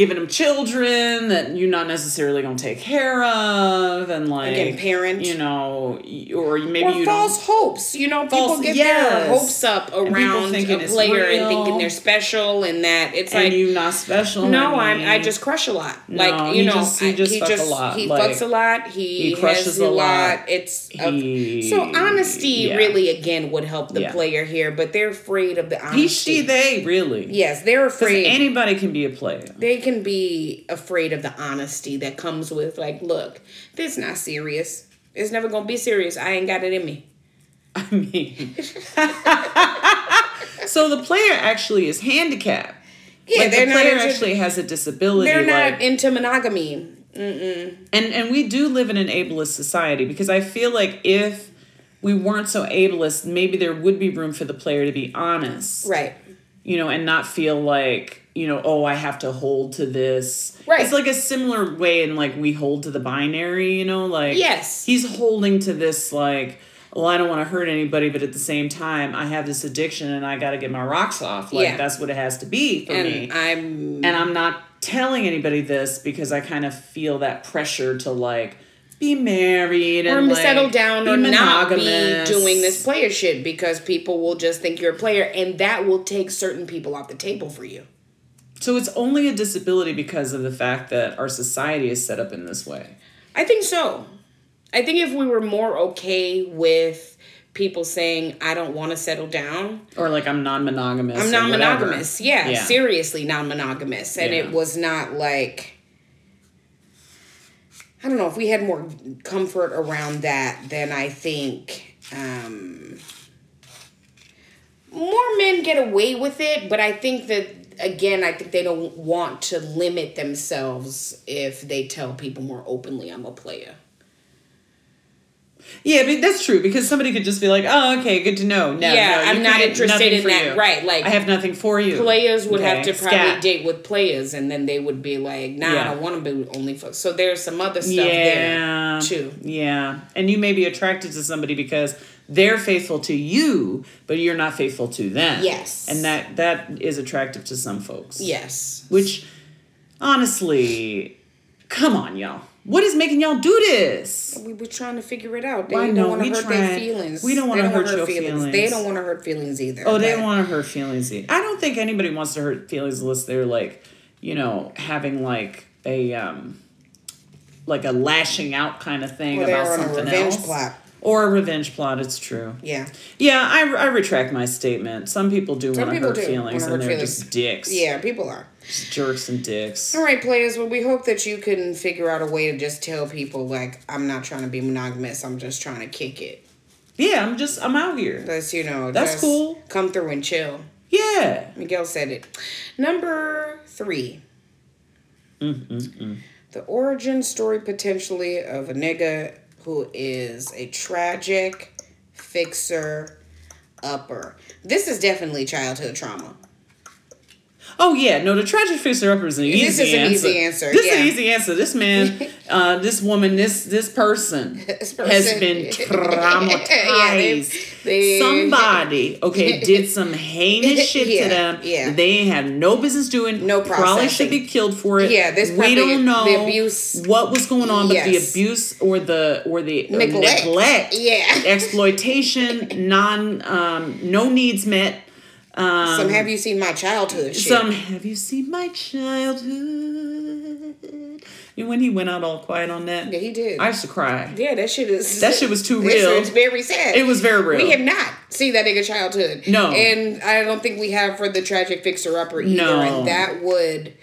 giving them children that you're not necessarily going to take care of. And like, Again, parent. You know, or maybe Or you false hopes. You know, people get yes. their hopes up around a player and thinking they're special and that it's and like you're not special. no. I'm. I just crush a lot. No, like you he know, just- he I- just he fuck a lot, he like, fucks a lot. He, he crushes a lot. lot. It's a- so honesty yeah. really again would help the Yeah. player here, but they're afraid of the honesty. He, she, they, really. Yes, they're afraid. anybody can be a player. they can be afraid of the honesty that comes with like, look, this not serious. It's never gonna be serious. I ain't got it in me. I mean, so the player actually is handicapped. Yeah, like they're the player into, actually has a disability. they're not like, into monogamy. and and we do live in an ableist society because I feel like if we weren't so ableist, maybe there would be room for the player to be honest, Right. You know, and not feel like you know, oh, I have to hold to this. Right. It's like a similar way in like we hold to the binary, you know, like Yes. he's holding to this like well i don't want to hurt anybody but at the same time i have this addiction and i got to get my rocks off like Yeah. that's what it has to be for me And I'm and i'm not telling anybody this because i kind of feel that pressure to like be married or and like, settle down or not be doing this player shit because people will just think you're a player and that will take certain people off the table for you. so it's only a disability because of the fact that our society is set up in this way I think so. I think if we were more okay with people saying I don't want to settle down, or like i'm non-monogamous I'm non-monogamous. Yeah, Yeah. seriously non monogamous. And Yeah. it was not like don't know, if we had more comfort around that, then I think um more men get away with it, but I think that again, I think they don't want to limit themselves if they tell people more openly I'm a player. Yeah, but that's true because somebody could just be like, "Oh, okay, good to know." No, Yeah, no, I'm not interested in that. you. Right, like- I have nothing for you. players would have to probably scat. date with players and then they would be like nah Yeah. i don't want to be with only folks so there's some other stuff yeah, there too Yeah, and you may be attracted to somebody because they're faithful to you, but you're not faithful to them. Yes. and that that is attractive to some folks. yes which honestly, come on, y'all. What is making y'all do this? we were trying to figure it out they Why don't want to hurt their feelings We don't wanna They hurt wanna your they don't want to hurt feelings either Oh, they don't want to hurt feelings. either. I don't think anybody wants to hurt feelings unless they're like, you know, having like a um, like a lashing out kind of thing they're about something revenge else. plot. Or a revenge plot. It's true. yeah Yeah, I, I retract my statement. Some people do want to hurt feelings, and hurt they're feelings. just dicks. yeah people are just jerks and dicks. all right players well we hope that you can figure out a way to just tell people like i'm not trying to be monogamous i'm just trying to kick it Yeah, I'm just I'm out here. that's you know That's cool. come through and chill Yeah. Miguel said it. Number 3 The origin story potentially of a nigga who is a tragic fixer upper. This is definitely childhood trauma. Oh yeah, no, the tragic fixer upper is an easy This is an easy answer, This is an easy answer. This man, uh, this woman, this this person, This has person- been Yeah, traumatized. they- they- Somebody, okay, did some heinous shit Yeah, to them. yeah. They had no business doing. No Probably should be killed for it. Yeah, this we don't know the abuse- what was going on, but the abuse or the or the uh, Neglect. neglect, Yeah. exploitation, non um, no needs met. Um, Some have you seen my childhood shit? some have you seen my childhood? And when he went out all quiet on that, Yeah, he did. I used to cry. yeah, that shit is. That shit was too real. It's very sad. It was very real. We have not seen that nigga childhood. No. and I don't think we have for the tragic fixer upper either. No. And that would.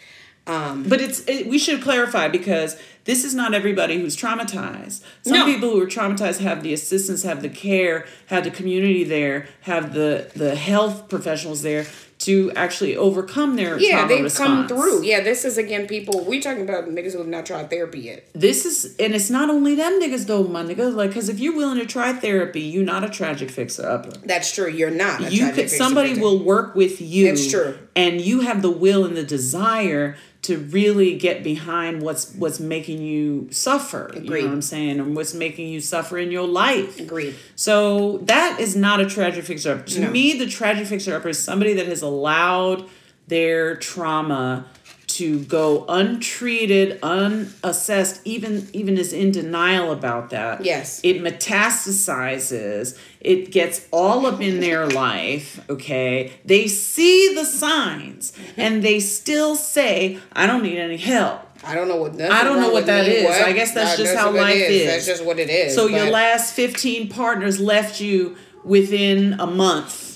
Um, But it's it, we should clarify because this is not everybody who's traumatized. Some No. people who are traumatized have the assistance, have the care, have the community there, have the the health professionals there to actually overcome their yeah, trauma they've response. come through. Yeah, this is again people. We talking about niggas who have not tried therapy yet. This is, and it's not only them niggas though, my nigga. Like, because if you're willing to try therapy, you're not a tragic fixer upper. That's true. You're not. a you could somebody will work with you That's true. and you have the will and the desire to really get behind what's what's making you suffer you know what i'm saying and what's making you suffer in your life Agreed. so that is not a tragic fixer upper to No. me the tragic fixer upper is somebody that has allowed their trauma to go untreated unassessed even even is in denial about that Yes. it metastasizes it gets all up in their life okay they see the signs and they still say i don't need any help I don't know what. nothing I don't know what that is. what? I guess that's Nah, just how life is. That's just what it is. so your last 15 partners left you within a month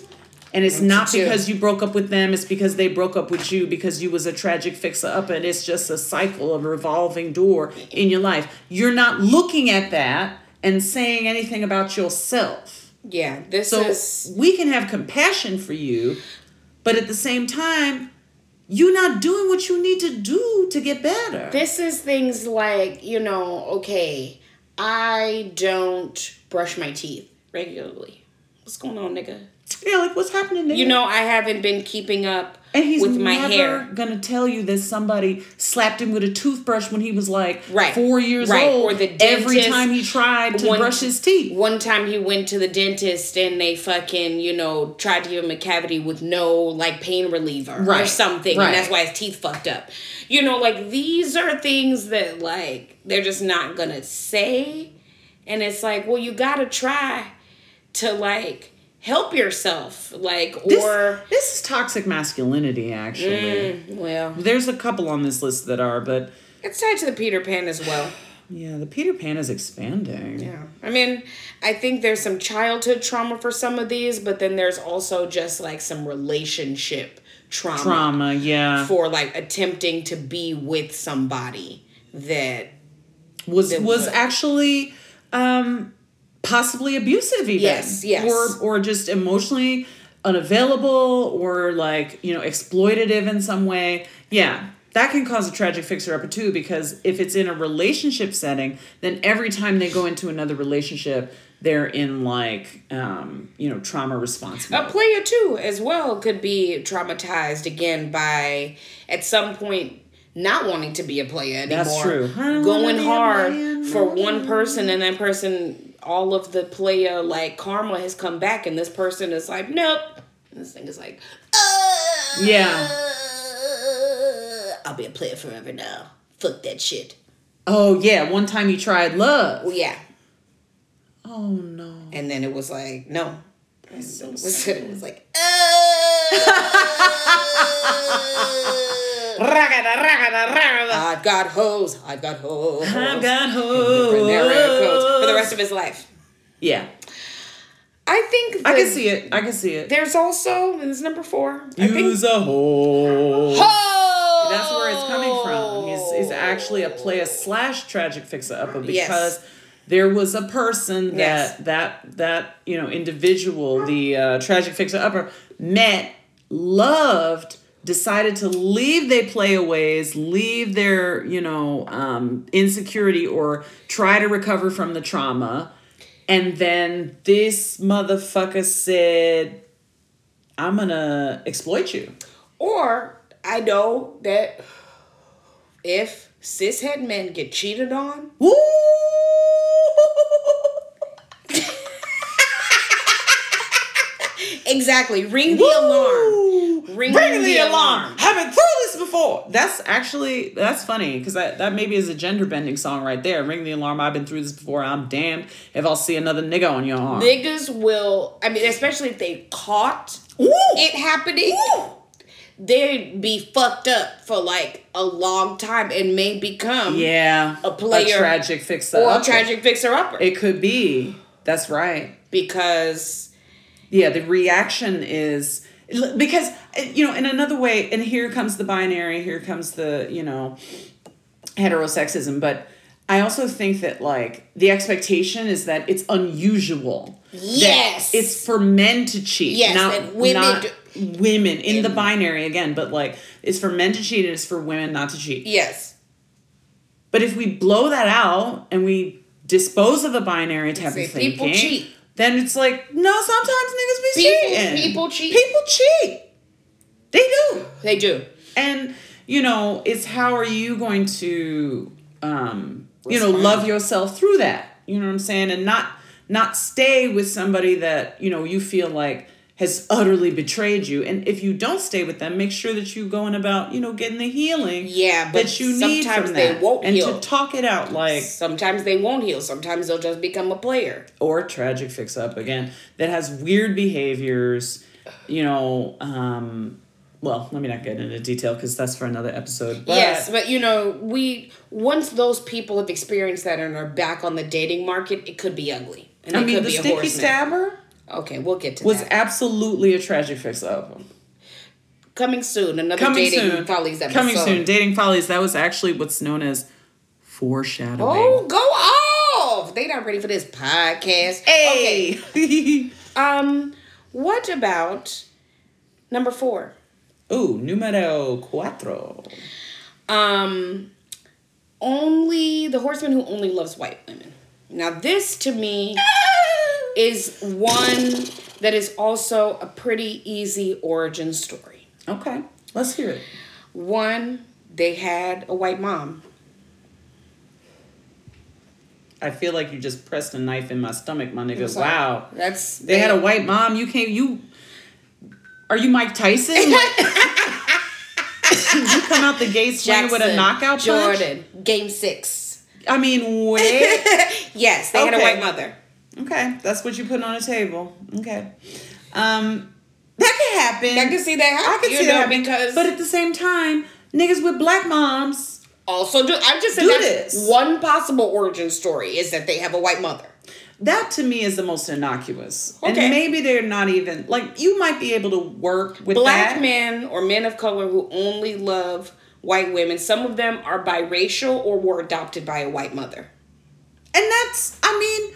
and it's not because you broke up with them it's because they broke up with you because you was a tragic fixer up and it's just a cycle of a revolving door in your life you're not looking at that and saying anything about yourself Yeah, this so is we can have compassion for you, but at the same time, you're not doing what you need to do to get better. this is things like you know. Okay, I don't brush my teeth regularly. What's going on, nigga? Yeah, like what's happening there? You know, I haven't been keeping up and he's with my never hair. gonna tell you that somebody slapped him with a toothbrush when he was like Right. four years Right. old. Or the every time he tried to One- brush his teeth. One time he went to the dentist and they fucking, you know, tried to give him a cavity with no like pain reliever or something. Right. And that's why his teeth fucked up. You know, like these are things that like they're just not gonna say. And it's like, well, you gotta try to like help yourself. Like This, or this is toxic masculinity, actually. Mm, well, There's a couple on this list that are, but it's tied to the Peter Pan as well. yeah, the Peter Pan is expanding. Yeah. I mean, I think there's some childhood trauma for some of these, but then there's also just like some relationship trauma, Trauma, yeah. for like attempting to be with somebody that was That was was- actually um possibly abusive even Yes, yes. or or just emotionally unavailable or like you know exploitative in some way yeah that can cause a tragic fixer upper too because if it's in a relationship setting then every time they go into another relationship they're in like um you know trauma response a player too as well could be traumatized again by at some point not wanting to be a player anymore. That's true. I don't wanna Going hard for one person and that person all of the player like karma has come back and this person is like, Nope. And this thing is like, uh, Yeah. I'll be a player forever now. Fuck that shit. oh yeah one time you tried love Well, yeah. oh no And then it was like, no. So it, was, it was like, ragada, ragada, ragada. I've got hoes. I've got hoes. I've got codes for the rest of his life. Yeah, I think I can see it. I can see it. There's also, is number four. I think. Use a hole. Ho! That's where it's coming from. He's, he's actually a player slash tragic fixer upper because Yes. there was a person that Yes. that that you know individual, the uh, tragic fixer upper, met, loved, decided to leave their playaways, leave their you know um, insecurity, or try to recover from the trauma, and then this motherfucker said, "I'm gonna exploit you." Or I know that if cishet men get cheated on, Woo! exactly, ring the alarm. Ring, Ring the alarm. Haven't through this before. That's actually that's funny because that, that maybe is a gender bending song right there. Ring the alarm. I've been through this before. I'm damned if I'll see another nigga on your arm. Niggas will, I mean, especially if they caught Ooh. it happening, they'd be fucked up for like a long time and may become Yeah, A player tragic fix or a tragic fixer upper It could be. That's right. because Yeah, the reaction is because you know in another way and here comes the binary here comes the you know heterosexism but i also think that like the expectation is that it's unusual Yes. it's for men to cheat Yes, not women not do- women in the binary again but like it's for men to cheat and it's for women not to cheat yes, but if we blow that out and we dispose of the binary type Say of thinking, people cheat. Then it's like, no, sometimes niggas be People- cheating. people cheat. People cheat. They do. they do. And, you know, it's how are you going to, um, you know, love yourself through that? You know what I'm saying? And not not stay with somebody that, you know, you feel like has utterly betrayed you. And if you don't stay with them, make sure that you're going about, you know, getting the healing Yeah, but that you need sometimes from they that. and heal. to talk it out like Sometimes they won't heal. Sometimes they'll just become a player. or tragic fix up again that has weird behaviors you know um well let me not get into detail because that's for another episode but yes, but you know, we once those people have experienced that and are back on the dating market, it could be ugly. And i it mean could the be a sticky horseman. stabber Okay, we'll get to was that. Was absolutely a tragic fix up Coming soon, another coming dating soon follies episode. coming soon dating follies that was actually what's known as foreshadowing Oh, go off! They not ready for this podcast. Okay. hey Um, what about number four? Ooh, numero cuatro Um, only the horseman who only loves white women. Now, this to me is one that is also a pretty easy origin story. okay let's hear it One, they had a white mom. i feel like you just pressed a knife in my stomach my nigga sorry. wow That's They had a white mom. You can't. You are you Mike Tyson? you come out the gates swinging with a Jackson, knockout punch. Jordan, game six. I mean, wait. yes, they had a white mother. Okay, that's what you put on the table. Okay, um, that could happen. I can see that I happen. can you see know, that happen. because but at the same time, niggas with black moms. also do. I'm just saying Do this. one possible origin story is that they have a white mother. That to me is the most innocuous. Okay. And maybe they're not even like you might be able to work with Black that. men or men of color who only love white women. Some of them are biracial or were adopted by a white mother. And that's, I mean,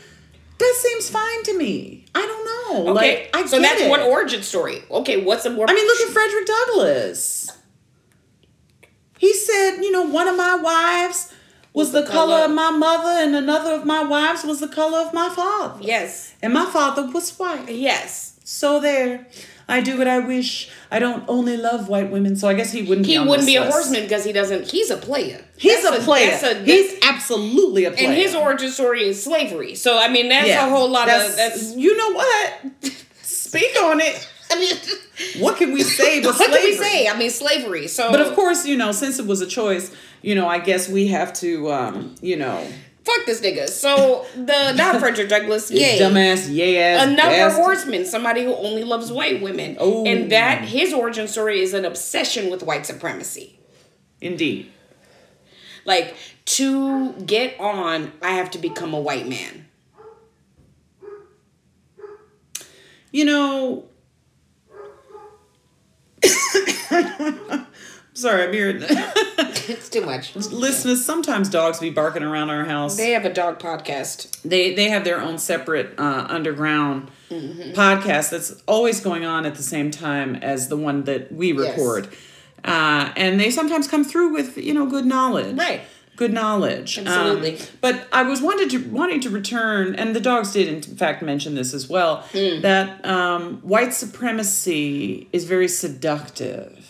that seems fine to me. I don't know. Okay, Like, I so that's it. one origin story. Okay, what's a more? I mean, look at Frederick Douglass. He said, you know, one of my wives was the, the color, color- of my mother, and another of my wives was the color of my father. yes, And my father was white. yes. So there. I do what I wish. I don't only love white women, so I guess he wouldn't. He be wouldn't be a list. horseman because he doesn't. He's a player. He's That's a player. that's a- He's absolutely a player. and his origin story is slavery. So I mean, that's a whole lot of that's. You know what? Speak on it. I mean, What can we say but what can we slavery? say? I mean, slavery. So, But of course, you know, since it was a choice, you know, I guess we have to, um, you know, fuck this nigga. So the not Frederick Douglass, yay. dumbass, yay ass, Another horseman, somebody who only loves white women. Oh. And that his origin story is an obsession with white supremacy. Indeed. Like to get on, I have to become a white man. You know. Sorry, I'm here. It's too much. Listeners, sometimes dogs be barking around our house. They have a dog podcast. they they have their own separate uh, underground Mm-hmm. podcast that's always going on at the same time as the one that we Yes. record uh, and they sometimes come through with you know good knowledge Right. good knowledge Um, Absolutely. but i was wanted to wanting to return and the dogs did in fact mention this as well Hmm. that um, white supremacy is very seductive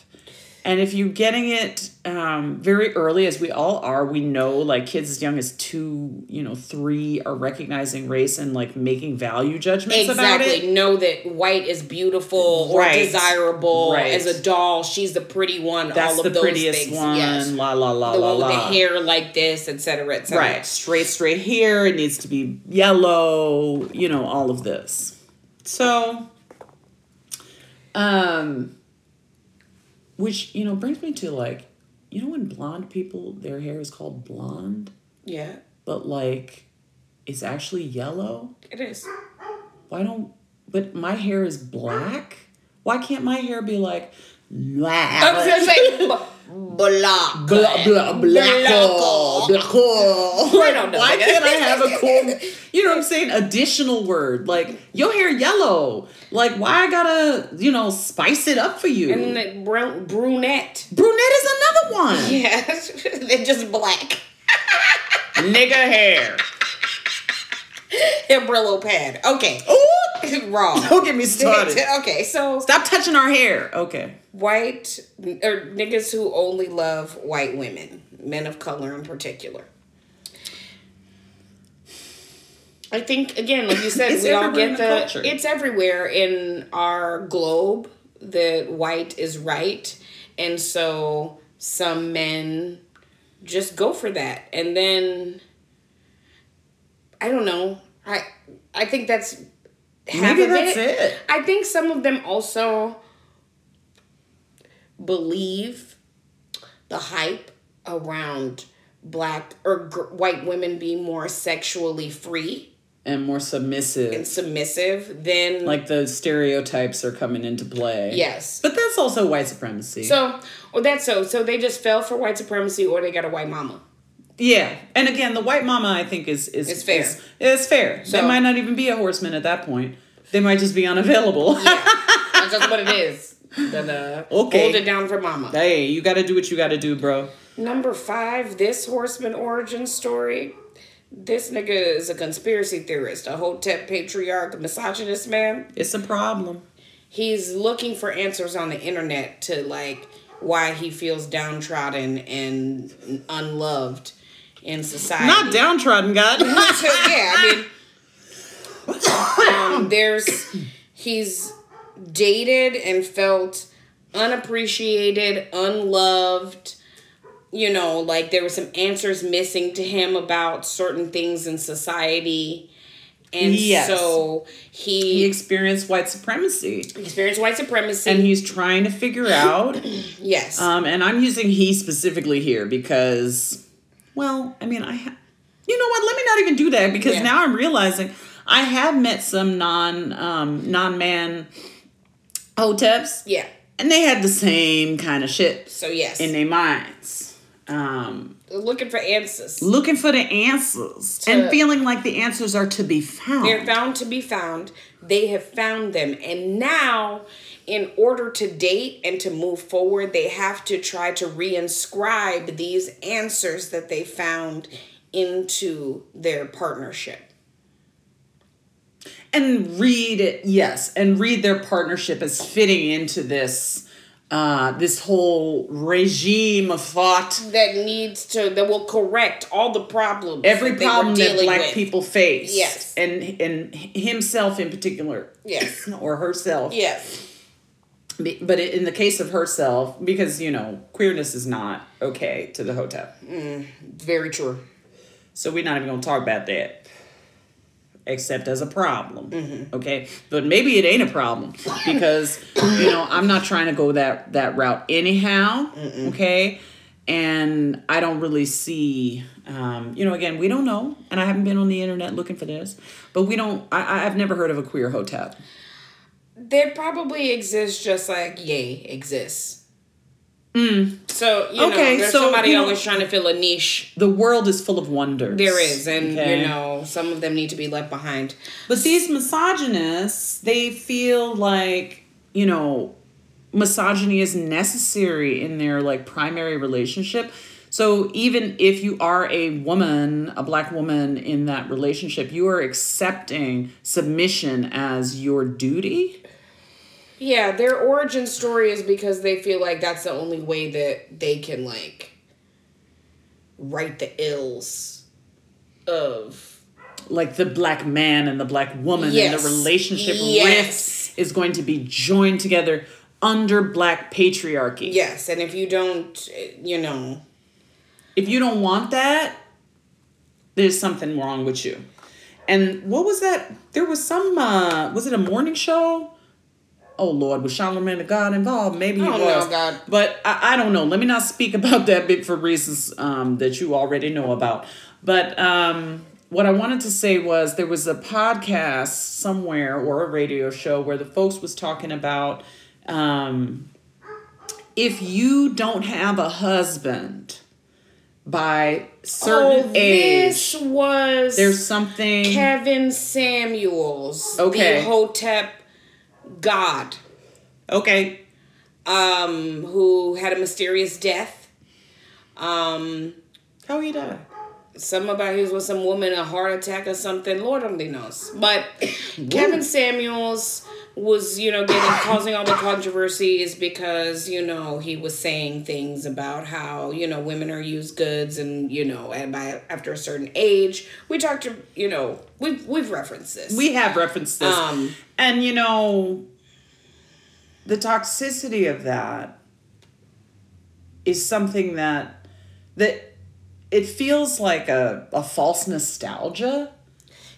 And if you're getting it um, very early, as we all are, we know like kids as young as two, you know, three are recognizing race and like making value judgments about it. Exactly. Know that white is beautiful or Right. desirable Right. as a doll. She's the pretty one. That's all of the those prettiest things. one. Yes. La la la The la one with la. the hair like this, etc., etc. Right. Straight, straight hair. It needs to be yellow, you know, all of this. So, um, which, you know, brings me to like, you know, when blonde people, their hair is called blonde, Yeah, but like, it's actually yellow? it is. Why don't, but my hair is black? Why can't my hair be like, I was gonna say black. black black I don't know, Why can't I have a cool you know what I'm saying? Additional word. Like your hair yellow. Like why I gotta, you know, spice it up for you? And brunette. Brunette is another one. Yeah, they're just black. Nigga hair. Hair Brillo pad. Okay, Ooh, wrong. don't get me started. okay, so Stop touching our hair. Okay. white or niggas who only love white women, men of color in particular. I think again, like you said, we all get the the. It's everywhere in our globe that white is right, and so some men just go for that, and then I don't know. I I think that's half Maybe that's it. I think some of them also believe the hype around black or gr- white women being more sexually free And more submissive and submissive. than Like the stereotypes are coming into play. yes. But that's also white supremacy. So, or that's so. So they just fell for white supremacy, or they got a white mama. Yeah, and again, the white mama I think is is It's fair. Is, is fair. So- they might not even be a horseman at that point. They might just be unavailable. That's just what it is. Then uh, Okay. hold it down for mama. hey, you got to do what you got to do, bro. Number five, this horseman origin story. This nigga is a conspiracy theorist, a hotep patriarch, a misogynist man. It's a problem. He's looking for answers on the internet to like why he feels downtrodden and unloved in society. Not downtrodden, God. So, yeah, I mean, um, there's he's dated and felt unappreciated, unloved. You know, like there were some answers missing to him about certain things in society. And Yes. so he he experienced white supremacy, experienced white supremacy. and he's trying to figure out. yes. Um, and I'm using he specifically here because, well, I mean, I, ha- you know what? Let me not even do that because Yeah. now I'm realizing I have met some non um, non man hoteps, yeah. and they had the same kind of shit So yes. in their minds. Um, looking for answers. looking for the answers To- and feeling like the answers are to be found. They're found to be found. They have found them. And now, in order to date and to move forward, they have to try to reinscribe these answers that they found into their partnership. and read it yes and read their partnership as fitting into this uh this whole regime of thought That needs to, that will correct all the problems. every that problem that black with. people face Yes. and and himself in particular Yes. or herself Yes. But in the case of herself because you know queerness is not okay to the hotep Very true. So we're not even gonna talk about that. Except as a problem. Mm-hmm. Okay? But maybe it ain't a problem. Because, you know, I'm not trying to go that that route anyhow. Okay? And I don't really see um, you know, again, we don't know, and I haven't been on the internet looking for this, but we don't I I've never heard of a queer hotep. There probably exists just like yay exists. So, you Mm. Okay, know, there's so, somebody you know- always trying to fill a niche. The world is full of wonders. There is, and Okay? you know, some of them need to be left behind. But these misogynists, they feel like, you know, misogyny is necessary in their like primary relationship. So even if you are a woman, a black woman in that relationship, you are accepting submission as your duty. Yeah, their origin story is because they feel like that's the only way that they can like right the ills of like the black man and the black woman Yes. and the relationship Yes. rifts is going to be joined together under black patriarchy. yes, and if you don't, you know, If you don't want that, there's something wrong with you. And what was that? There was some uh was it a morning show? Oh Lord, was Charlamagne the God involved? Maybe he I don't know, was. God. But I, I don't know. Let me not speak about that bit for reasons um, that you already know about. But um, what I wanted to say was there was a podcast somewhere or a radio show where the folks was talking about um, if you don't have a husband by certain oh, age, this was there's something. Kevin Samuels, Okay. the Hotep god, okay. um, who had a mysterious death. Um, How he died? some about he was with some woman, a heart attack or something. Lord only knows. But Kevin Samuels was, you know, getting causing all the controversies because, you know, he was saying things about how, you know, women are used goods and, you know, and by after a certain age. We talked to you know, we've we've referenced this. We have referenced this. Um, and you know, the toxicity of that is something that that it feels like a, a false nostalgia.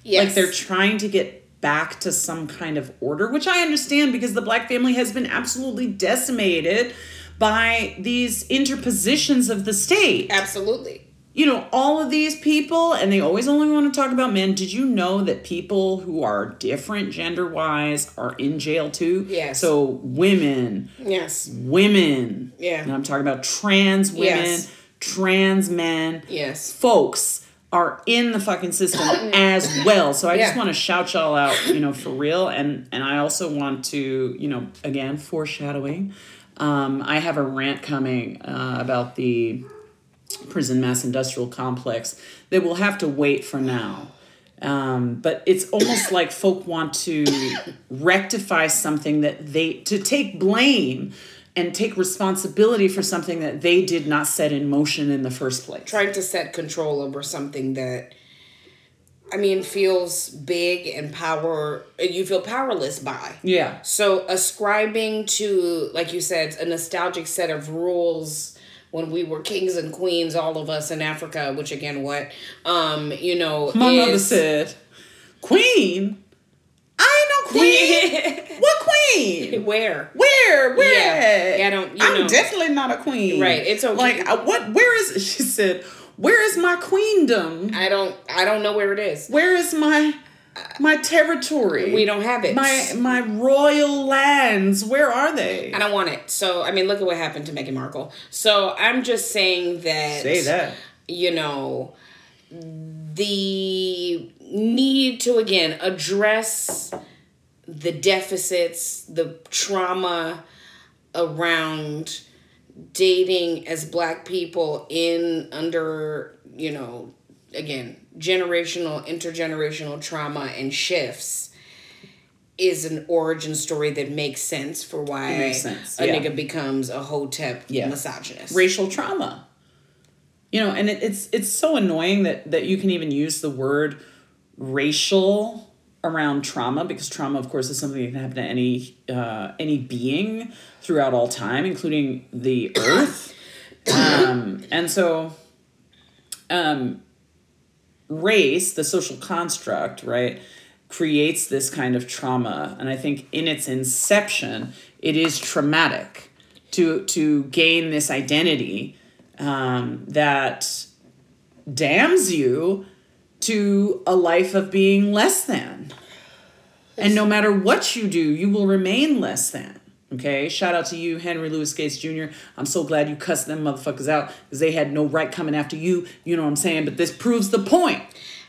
yes. Like they're trying to get back to some kind of order, which I understand because the black family has been absolutely decimated by these interpositions of the state Absolutely. you know, all of these people, and they always only want to talk about men. Did you know that people who are different gender wise are in jail too? Yes. So women, Yes. women. Yeah. And I'm talking about trans women, Yes. trans men, Yes. folks are in the fucking system as well. So I just want to shout y'all out, you know, for real. And and I also want to, you know, again foreshadowing. Um, I have a rant coming uh, about the prison mass industrial complex that will have to wait for now. Um, but it's almost like folk want to rectify something that they to take blame and take responsibility for something that they did not set in motion in the first place. trying to set control over something that I mean feels big and power you feel powerless by. Yeah. So ascribing to like you said a nostalgic set of rules when we were kings and queens all of us in Africa which again what um you know My mother is- said, Queen? I ain't no queen. what queen? where Where? Where? Yeah. I don't- you I'm know. definitely not a queen. Right, it's okay. Like, uh, what? Where is? She said, "Where is my queendom? I don't I don't know where it is. Where is my my territory? We don't have it. My my royal lands. Where are they? I don't want it. So I mean look at what happened to Meghan Markle. So I'm just saying that Say that. you know the need to again address the deficits the trauma around dating as black people in under you know again generational intergenerational trauma and shifts is an origin story that makes sense for why sense, a yeah. nigga becomes a hotep Yeah. misogynist racial trauma. You know, and it, it's it's so annoying that that you can even use the word racial around trauma because trauma, of course, is something that can happen to any uh, any being throughout all time, including the earth. Um, and so, um, race, the social construct, right, creates this kind of trauma, and I think in its inception, it is traumatic to to gain this identity um, that damns you to a life of being less than. And no matter what you do, you will remain less than. Okay, shout out to you, Henry Louis Gates Jr. I'm so glad you cussed them motherfuckers out because they had no right coming after you. You know what I'm saying? But this proves the point.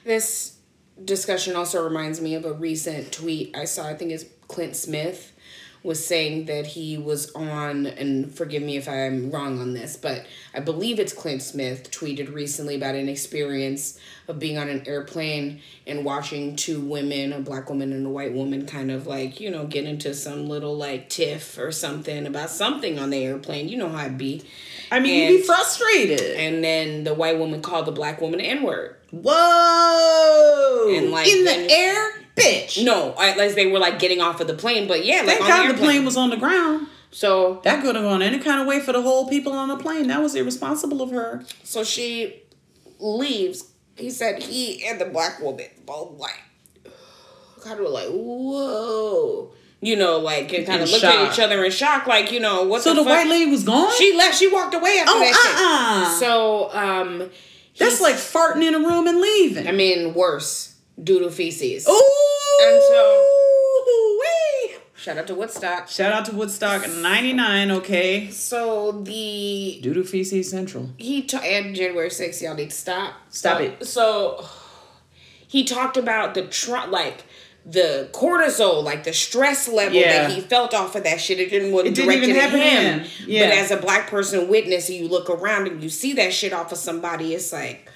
This discussion also reminds me of a recent tweet I saw. I think it's Clint Smith, was saying that he was on, and forgive me if I'm wrong on this, but I believe it's Clint Smith tweeted recently about an experience of being on an airplane and watching two women, a black woman and a white woman, kind of like, you know, get into some little like tiff or something about something on the airplane. You know how it be. I mean, And- you'd be frustrated. And then the white woman called the black woman N word. Whoa! And, like, in then- the air, bitch. No, as they were like getting off of the plane, but yeah, like Thank God the the plane was on the ground. so That could have gone any kind of way for the whole people on the plane. That was irresponsible of her. so she leaves. He said he and the black woman both like kind of like whoa, you know, like and kind In of looked at each other in shock, like you know what So the, the, white lady was gone. She left. She walked away after oh, that uh-uh. So um, That's like farting in a room and leaving. I mean worse, doodle feces. Ooh. And so- wee. Shout out to Woodstock. Shout out to Woodstock '99. Okay. So the Doodoo feces central. he ta- and January 6th, y'all need to stop. Stop so, it. So he talked about the tr- like the cortisol, like the stress level Yeah. that he felt off of that shit. It didn't It didn't even happen him. him. Yeah. But as a black person witness, you look around and you see that shit off of somebody, it's like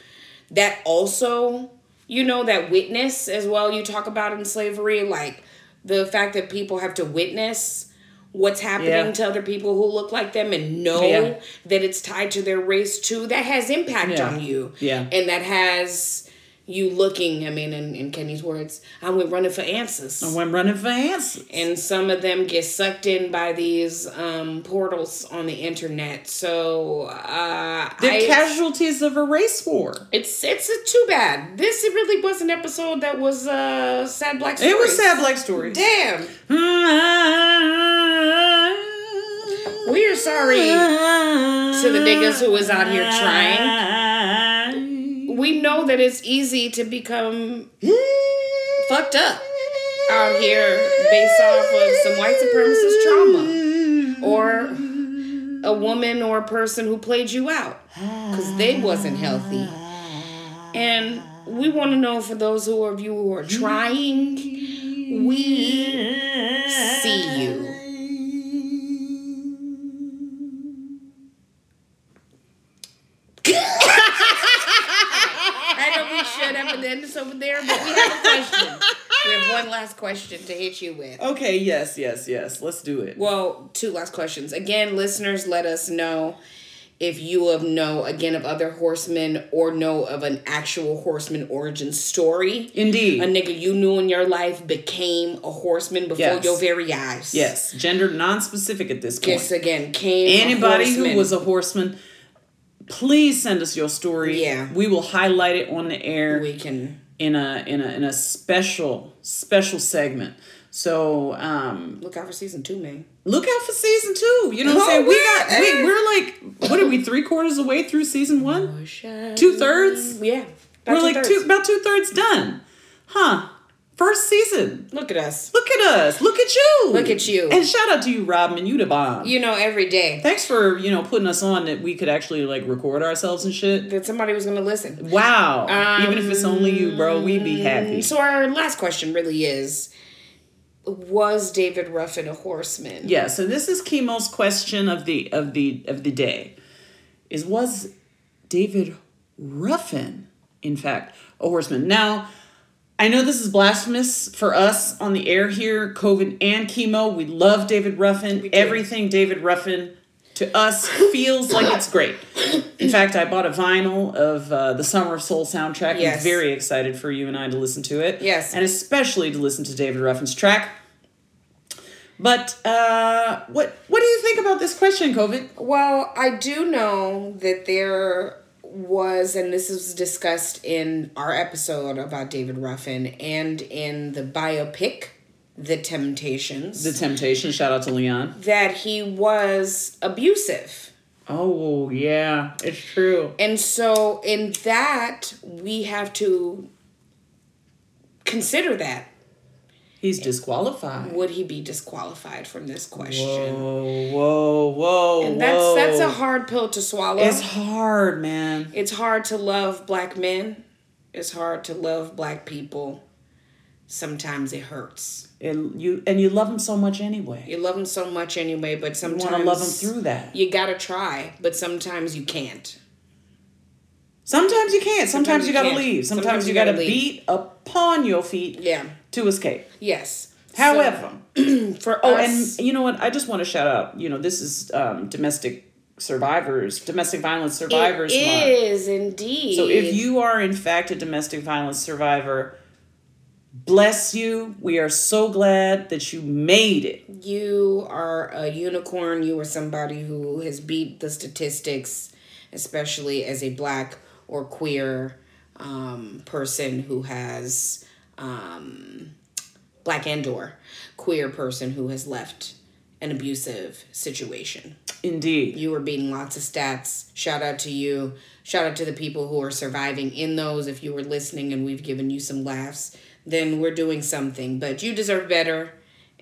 that also, you know, that witness as well. You talk about in slavery, like the fact that people have to witness what's happening Yeah. to other people who look like them and know Yeah. that it's tied to their race too that has impact Yeah. on you Yeah. and that has you looking i mean in, in kenny's words i went running for answers I went running for answers. and some of them get sucked in by these um, portals on the internet so uh They're I- casualties of a race war. it's it's a too bad this really was an episode that was uh sad black story. It was sad black stories. damn we are sorry to the niggas was out here trying. We know that it's easy to become fucked up out here based off of some white supremacist trauma or a woman or a person who played you out because they wasn't healthy. And we want to know for those who of you who are trying we see you we should have an end this over there, but we have a question. We have one last question to hit you with. Okay, yes, yes, yes. Let's do it. Well, two last questions. Again, listeners, let us know if you have know again of other horsemen or know of an actual horseman origin story. Indeed. A nigga you knew in your life became a horseman before Yes. your very eyes. yes, gender non-specific at this point. Yes, again, came Anybody who was a horseman, please send us your story. Yeah. we will highlight it on the air we can in a in a in a special special segment. So um, look out for season two, man. look out for season two. You know what I'm Oh, saying? We got we, we're like what are we three quarters away through season one? Two thirds? Yeah. We're like two about two thirds done, huh? First season. Look at us. Look at us. Look at you. Look at you. And shout out to you, Robin. You the bomb. You know, every day Thanks for you know putting us on that we could actually like record ourselves and shit. that somebody was gonna listen. Wow. Even if it's only you, bro, we'd be um, happy. So our last question really is: Was David Ruffin a horseman? Yeah, so this is Chemo's question of the of the of the day. Is was David Ruffin, in fact, a horseman? Now, I know this is blasphemous for us on the air here, COVID and chemo. We love David Ruffin. Everything David Ruffin to us feels like it's great. In fact, I bought a vinyl of uh, the Summer of Soul soundtrack. Yes. I'm very excited for you and I to listen to it. Yes. And especially to listen to David Ruffin's track. But uh, what what do you think about this question, COVID? Well, I do know that there was, and this was discussed in our episode about David Ruffin and in the biopic, The Temptations, The Temptation. Shout out to Leon. that he was abusive. Oh yeah, it's true. And so, in that, we have to consider that. He's disqualified. Would he be disqualified from this question? Whoa, whoa, whoa, And that's whoa. that's a hard pill to swallow. It's hard, man. it's hard to love black men. It's hard to love black people. Sometimes it hurts. And you and you love them so much anyway. You love them so much anyway, but sometimes You want to love them through that. You gotta try, but sometimes you can't. Sometimes you can't. Sometimes, Sometimes you you gotta can't. leave. Sometimes, Sometimes you you gotta gotta beat upon your feet Yeah. To escape. Yes. However, So, for oh, us, and you know what? I just want to shout out. You know, this is um, domestic survivors, domestic violence survivors it month. is indeed. So if you are in fact a domestic violence survivor, bless you. We are so glad that you made it. you are a unicorn, you are somebody who has beat the statistics, especially as a black or queer um, person who has um, black and or queer person who has left an abusive situation. Indeed. You are beating lots of stats. Shout out to you. Shout out to the people who are surviving in those. If you were listening and we've given you some laughs, then we're doing something. But you deserve better.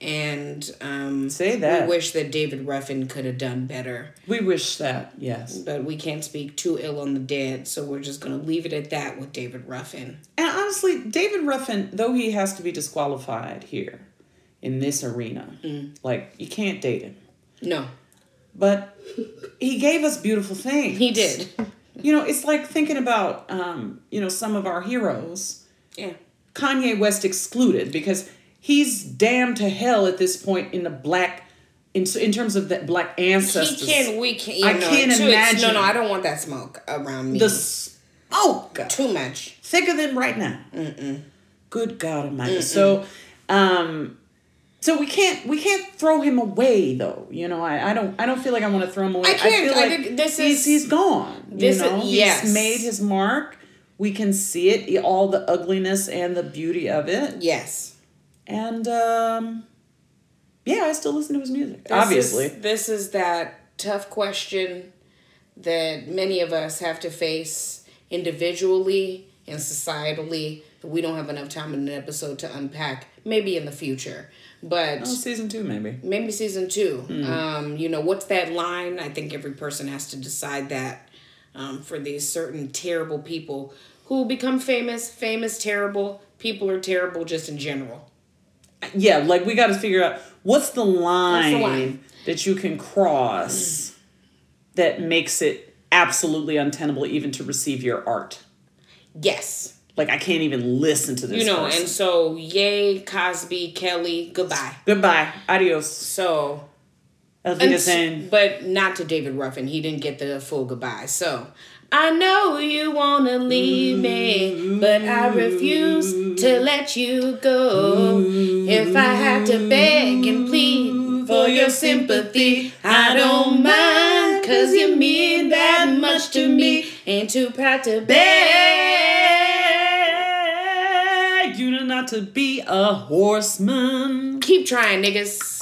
And um, Say that. we wish that David Ruffin could have done better. We wish that, yes. But we can't speak too ill on the dead. So we're just going to leave it at that with David Ruffin. And honestly, David Ruffin, though he has to be disqualified here in this arena, like you can't date him. No, But he gave us beautiful things. he did. You know, it's like thinking about um, you know, some of our heroes. Yeah. Kanye West excluded because he's damned to hell at this point in the black in, in terms of the black ancestors. He can, we can. I know, can't too, imagine. No, no, I don't want that smoke around me. the smoke Too much. thicker than right now. Mm-mm. Good God Almighty. So, um, so we can't we can't throw him away though. You know, I, I don't I don't feel like I want to throw him away. I can't. feel I like think this he's is- he's gone. this you is- yes. he's made his mark. We can see it, all the ugliness and the beauty of it. Yes. And um, yeah, I still listen to his music. This Obviously, is, this is that tough question that many of us have to face individually and societally that we don't have enough time in an episode to unpack. Maybe in the future, but oh, season two maybe. maybe season two. Hmm. Um, you know, what's that line? I think every person has to decide that um, for these certain terrible people who become famous. Famous, terrible. People are terrible just in general. Yeah, like we got to figure out what's the line, line? that you can cross that makes it absolutely untenable even to receive your art. Yes. Like I can't even listen to this. You know, person. and so yay, Cosby, Kelly, goodbye. goodbye, adios, So, and, but not to David Ruffin. He didn't get the full goodbye. So, I know you wanna leave me, but I refuse to let you go. If I had to beg and plead for your sympathy, I don't mind, cause you mean that much to me. Ain't too proud to beg. You not to be a horseman. Keep trying, niggas.